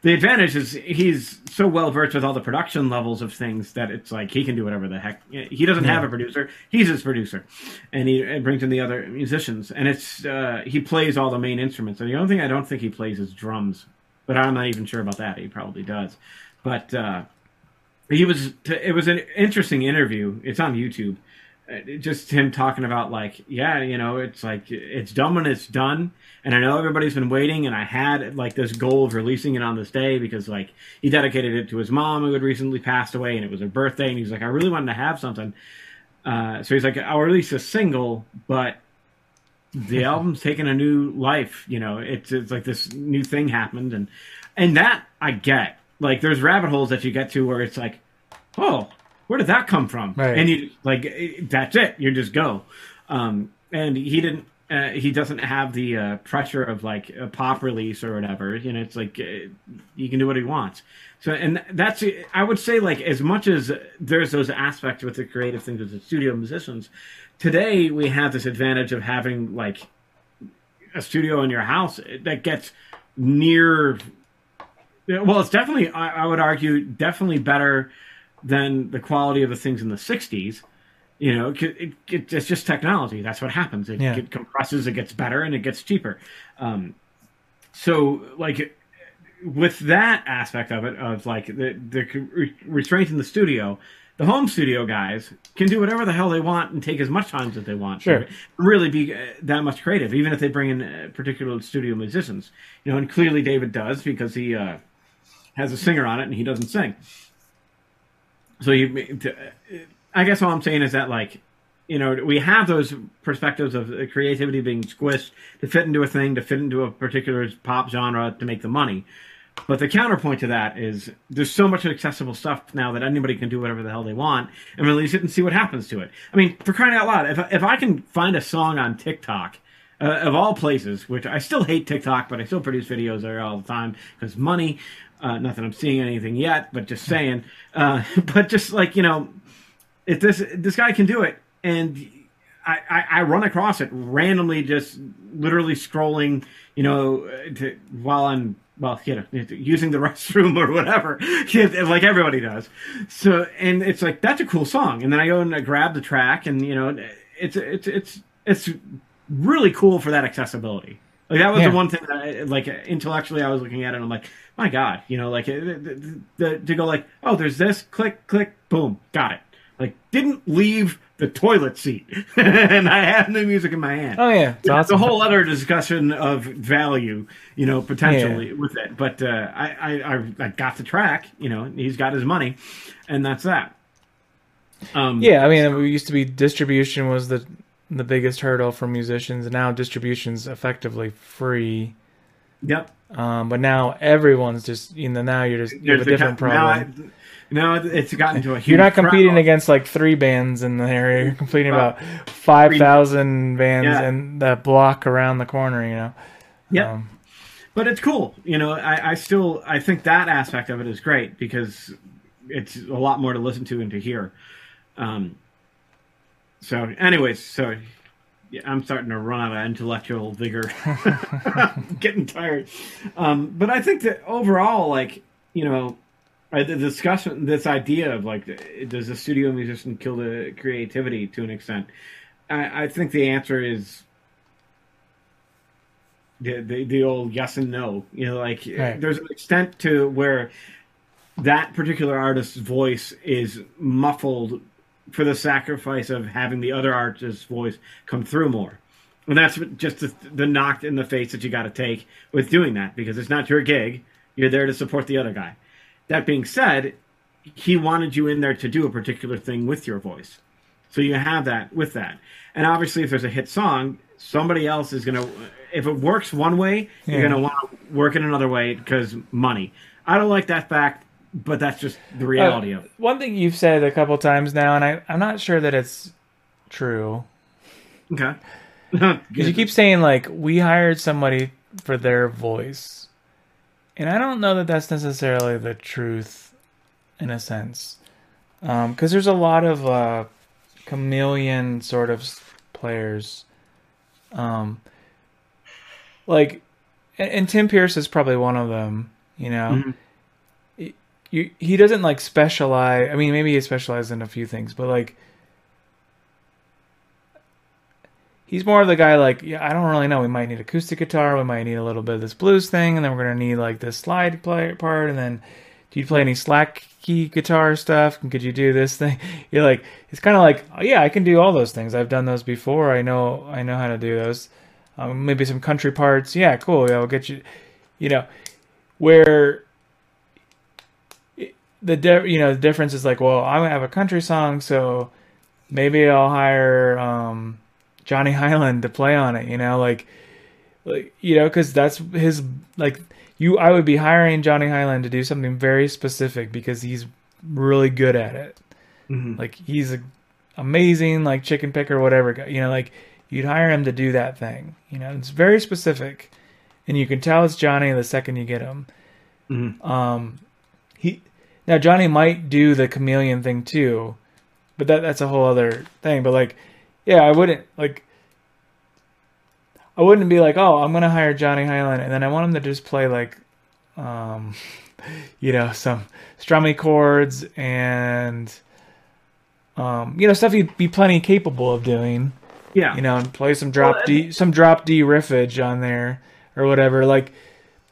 "The advantage is he's so well versed with all the production levels of things that it's like he can do whatever the heck. He doesn't have a producer. He's his producer, and he and brings in the other musicians. And it's uh, he plays all the main instruments. And the only thing I don't think he plays is drums, but I'm not even sure about that. He probably does, but. uh he was it was an interesting interview it's on youtube just him talking about like yeah you know it's like it's done when it's done and i know everybody's been waiting and i had like this goal of releasing it on this day because like he dedicated it to his mom who had recently passed away and it was her birthday and he's like i really wanted to have something uh, so he's like i'll release a single but the album's taking a new life. You know, it's it's like this new thing happened, and and that I get. Like, there's rabbit holes that you get to where it's like, oh, where did that come from? Right. And you like that's it. You just go. Um, and he didn't. Uh, he doesn't have the uh, pressure of like a pop release or whatever. You know, it's like uh, he can do what he wants. So, and that's I would say like as much as there's those aspects with the creative things with the studio musicians. Today we have this advantage of having like a studio in your house that gets near well it's definitely I, I would argue definitely better than the quality of the things in the 60s you know it, it, it, it's just technology. That's what happens. It, Yeah. it compresses it gets better and it gets cheaper. Um, so like with that aspect of it of like the, the re- restraint in the studio the home studio guys can do whatever the hell they want and take as much time as they want. Sure. really be uh, that much creative even if they bring in uh, particular studio musicians. You know and clearly david does because he uh, has a singer on it and he doesn't sing so you i guess all i'm saying is that like you know we have those perspectives of uh, creativity being squished to fit into a thing to fit into a particular pop genre to make the money but the counterpoint to that is there's so much accessible stuff now that anybody can do whatever the hell they want and release it and see what happens to it. I mean, for crying out loud, if, if I can find a song on TikTok, uh, of all places, which I still hate TikTok, but I still produce videos there all the time because money. Uh, not that I'm seeing anything yet, but just saying. Uh, but just like you know, if this this guy can do it, and I, I, I run across it randomly, just literally scrolling, you know, to, while I'm well, you know, using the restroom or whatever, like everybody does. So, and it's like that's a cool song, and then I go and I grab the track, and you know, it's it's it's it's really cool for that accessibility. Like that was Yeah. the one thing that, I, like intellectually, I was looking at it, and I'm like, my God, you know, like the, the, the, to go like, oh, there's this, click, click, boom, got it. Like didn't leave the toilet seat, and I have the music in my hand. Oh yeah, it's It's awesome. a whole other discussion of value, you know, potentially with it. But uh, I, I, I, got the track. You know, he's got his money, and that's that. Um, Yeah, I mean, it used to be distribution was the the biggest hurdle for musicians, now distribution's effectively free. Yep. Um, but now everyone's just you know now you're just you have a different co- problem. Now, I, now, it's gotten to a huge. You're not competing crowd. against like three bands in the area. You're competing Well, about five thousand bands Yeah. in that block around the corner. You know. Yep. Um, but it's cool. You know, I, I still I think that aspect of it is great because it's a lot more to listen to and to hear. Um, so, anyways, so yeah, I'm starting to run out of intellectual vigor. Getting tired. Um, but I think that overall, like you know, uh, the discussion, this idea of like, does a studio musician kill the creativity to an extent? I, I think the answer is the, the the old yes and no. You know, like Right. there's an extent to where that particular artist's voice is muffled for the sacrifice of having the other artist's voice come through more. And that's just the, the knock in the face that you got to take with doing that because it's not your gig. You're there to support the other guy. That being said, he wanted you in there to do a particular thing with your voice. So you have that with that. And obviously, if there's a hit song, somebody else is going to, if it works one way, you're going to want to work it another way because money. I don't like that fact, but that's just the reality uh, of it. one thing you've said a couple times now, and I, I'm not sure that it's true. Okay. Because you keep saying like we hired somebody for their voice, and I don't know that that's necessarily the truth, in a sense, because um, there's a lot of uh, chameleon sort of players, um, like, and, and, Tim Pierce is probably one of them. You know, mm-hmm. He, you, he doesn't like specialize. I mean, maybe he specializes in a few things, but like he's more of the guy like yeah i don't really know we might need acoustic guitar we might need a little bit of this blues thing and then we're to need like this slide play part and then do you play any slack key guitar stuff? Could you do this thing? You're like it's kind of like oh, yeah i can do all those things. I've done those before. I know i know how to do those. Um, maybe some country parts. Yeah cool. Yeah, we'll get you you know where the di- you know the difference is like well I'm gonna have a country song so maybe i'll hire um Johnny Hiland to play on it, you know, like, like you know, because that's his like you. I would be hiring Johnny Hiland to do something very specific because he's really good at it. Mm-hmm. Like he's a amazing like chicken picker, whatever. You know, like you'd hire him to do that thing. You know, it's very specific, and you can tell it's Johnny the second you get him. Mm-hmm. Um, he now Johnny might do the chameleon thing too, but that that's a whole other thing. But like yeah, I wouldn't like. I wouldn't be like, oh, I'm gonna hire Johnny Hiland, and then I want him to just play like, um, you know, some strummy chords and, um, you know, stuff he'd be plenty capable of doing. Yeah, you know, and play some drop well, D, some drop D riffage on there or whatever. Like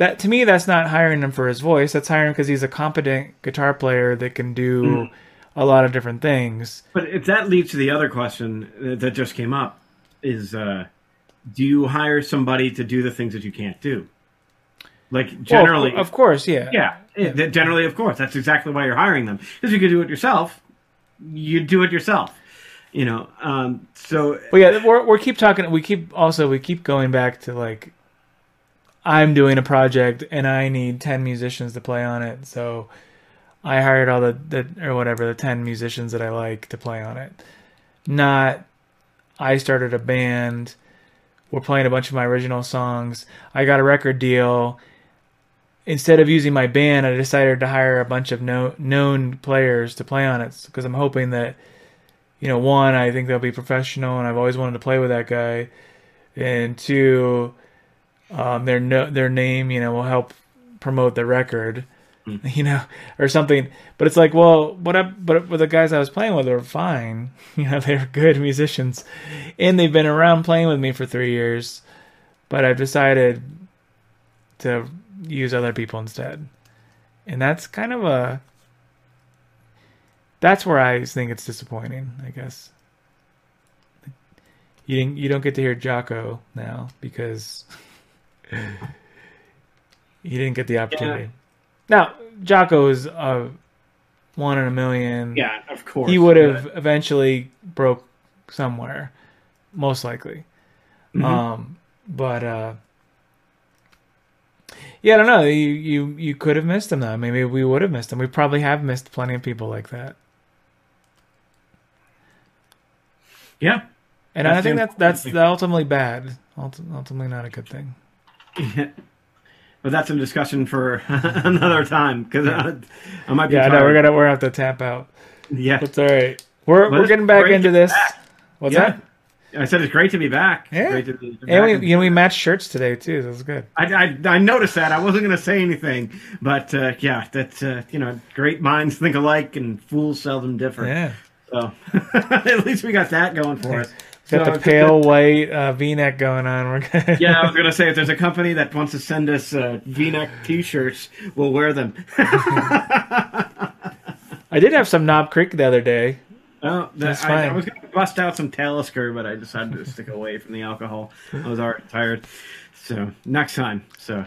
that to me, that's not hiring him for his voice. That's hiring because he's a competent guitar player that can do. Mm a lot of different things. But if that leads to the other question that just came up is uh, do you hire somebody to do the things that you can't do? Like generally, well, of course, yeah, yeah, yeah. Generally, of course, that's exactly why you're hiring them. Because you could do it yourself, you do it yourself. You know, um, so. Well, yeah, we're we keep talking. We keep also we keep going back to like, I'm doing a project and I need ten musicians to play on it, so I hired all the, the or whatever the ten musicians that I like to play on it. Not I started a band. We're playing a bunch of my original songs. I got a record deal. Instead of using my band, I decided to hire a bunch of no, known players to play on it because I'm hoping that, you know, one, I think they'll be professional, and I've always wanted to play with that guy, and two, um, their no, their name, you know, will help promote the record. you know, or something. But it's like, well, what I, but with the guys I was playing with they were fine. You know, they're good musicians, and they've been around playing with me for three years. But I've decided to use other people instead, and that's kind of a. That's where I think it's disappointing. I guess. You didn't. You don't get to hear Jaco now because. you didn't get the opportunity. Yeah. Now, Jaco is a one in a million. Yeah, of course. He would have but... eventually broke somewhere, most likely. Mm-hmm. Um, but uh, yeah, I don't know. You you you could have missed him though. Maybe we would have missed him. We probably have missed plenty of people like that. Yeah, and that's I think that's that's ultimately bad. Ultimately, not a good thing. But that's a discussion for another time because I, I, might be. Yeah, no, we're gonna we're gonna have to tap out. Yeah, it's all right. We're we're getting back into this. Back. What's yeah. that? I said it's great to be back. Yeah, to be, and we you know we matched shirts today too. That was good. I, I, I noticed that. I wasn't going to say anything, but uh, yeah, that's uh, you know, great minds think alike and fools seldom differ. Yeah. So at least we got that going for us. Got so the pale white uh, V-neck going on. We're yeah, I was gonna say if there's a company that wants to send us uh, V-neck T-shirts, we'll wear them. I did have some Knob Creek the other day. Oh, That's I, I, was gonna bust out some Talisker, but I decided to stick away from the alcohol. I was already tired. So next time, so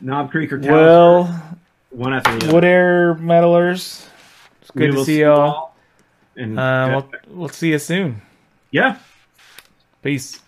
Knob Creek or Talisker. Well, one after the other. Wood Air meddlers. It's good we to see y'all. And uh, we'll, we'll see you soon. Yeah. Peace.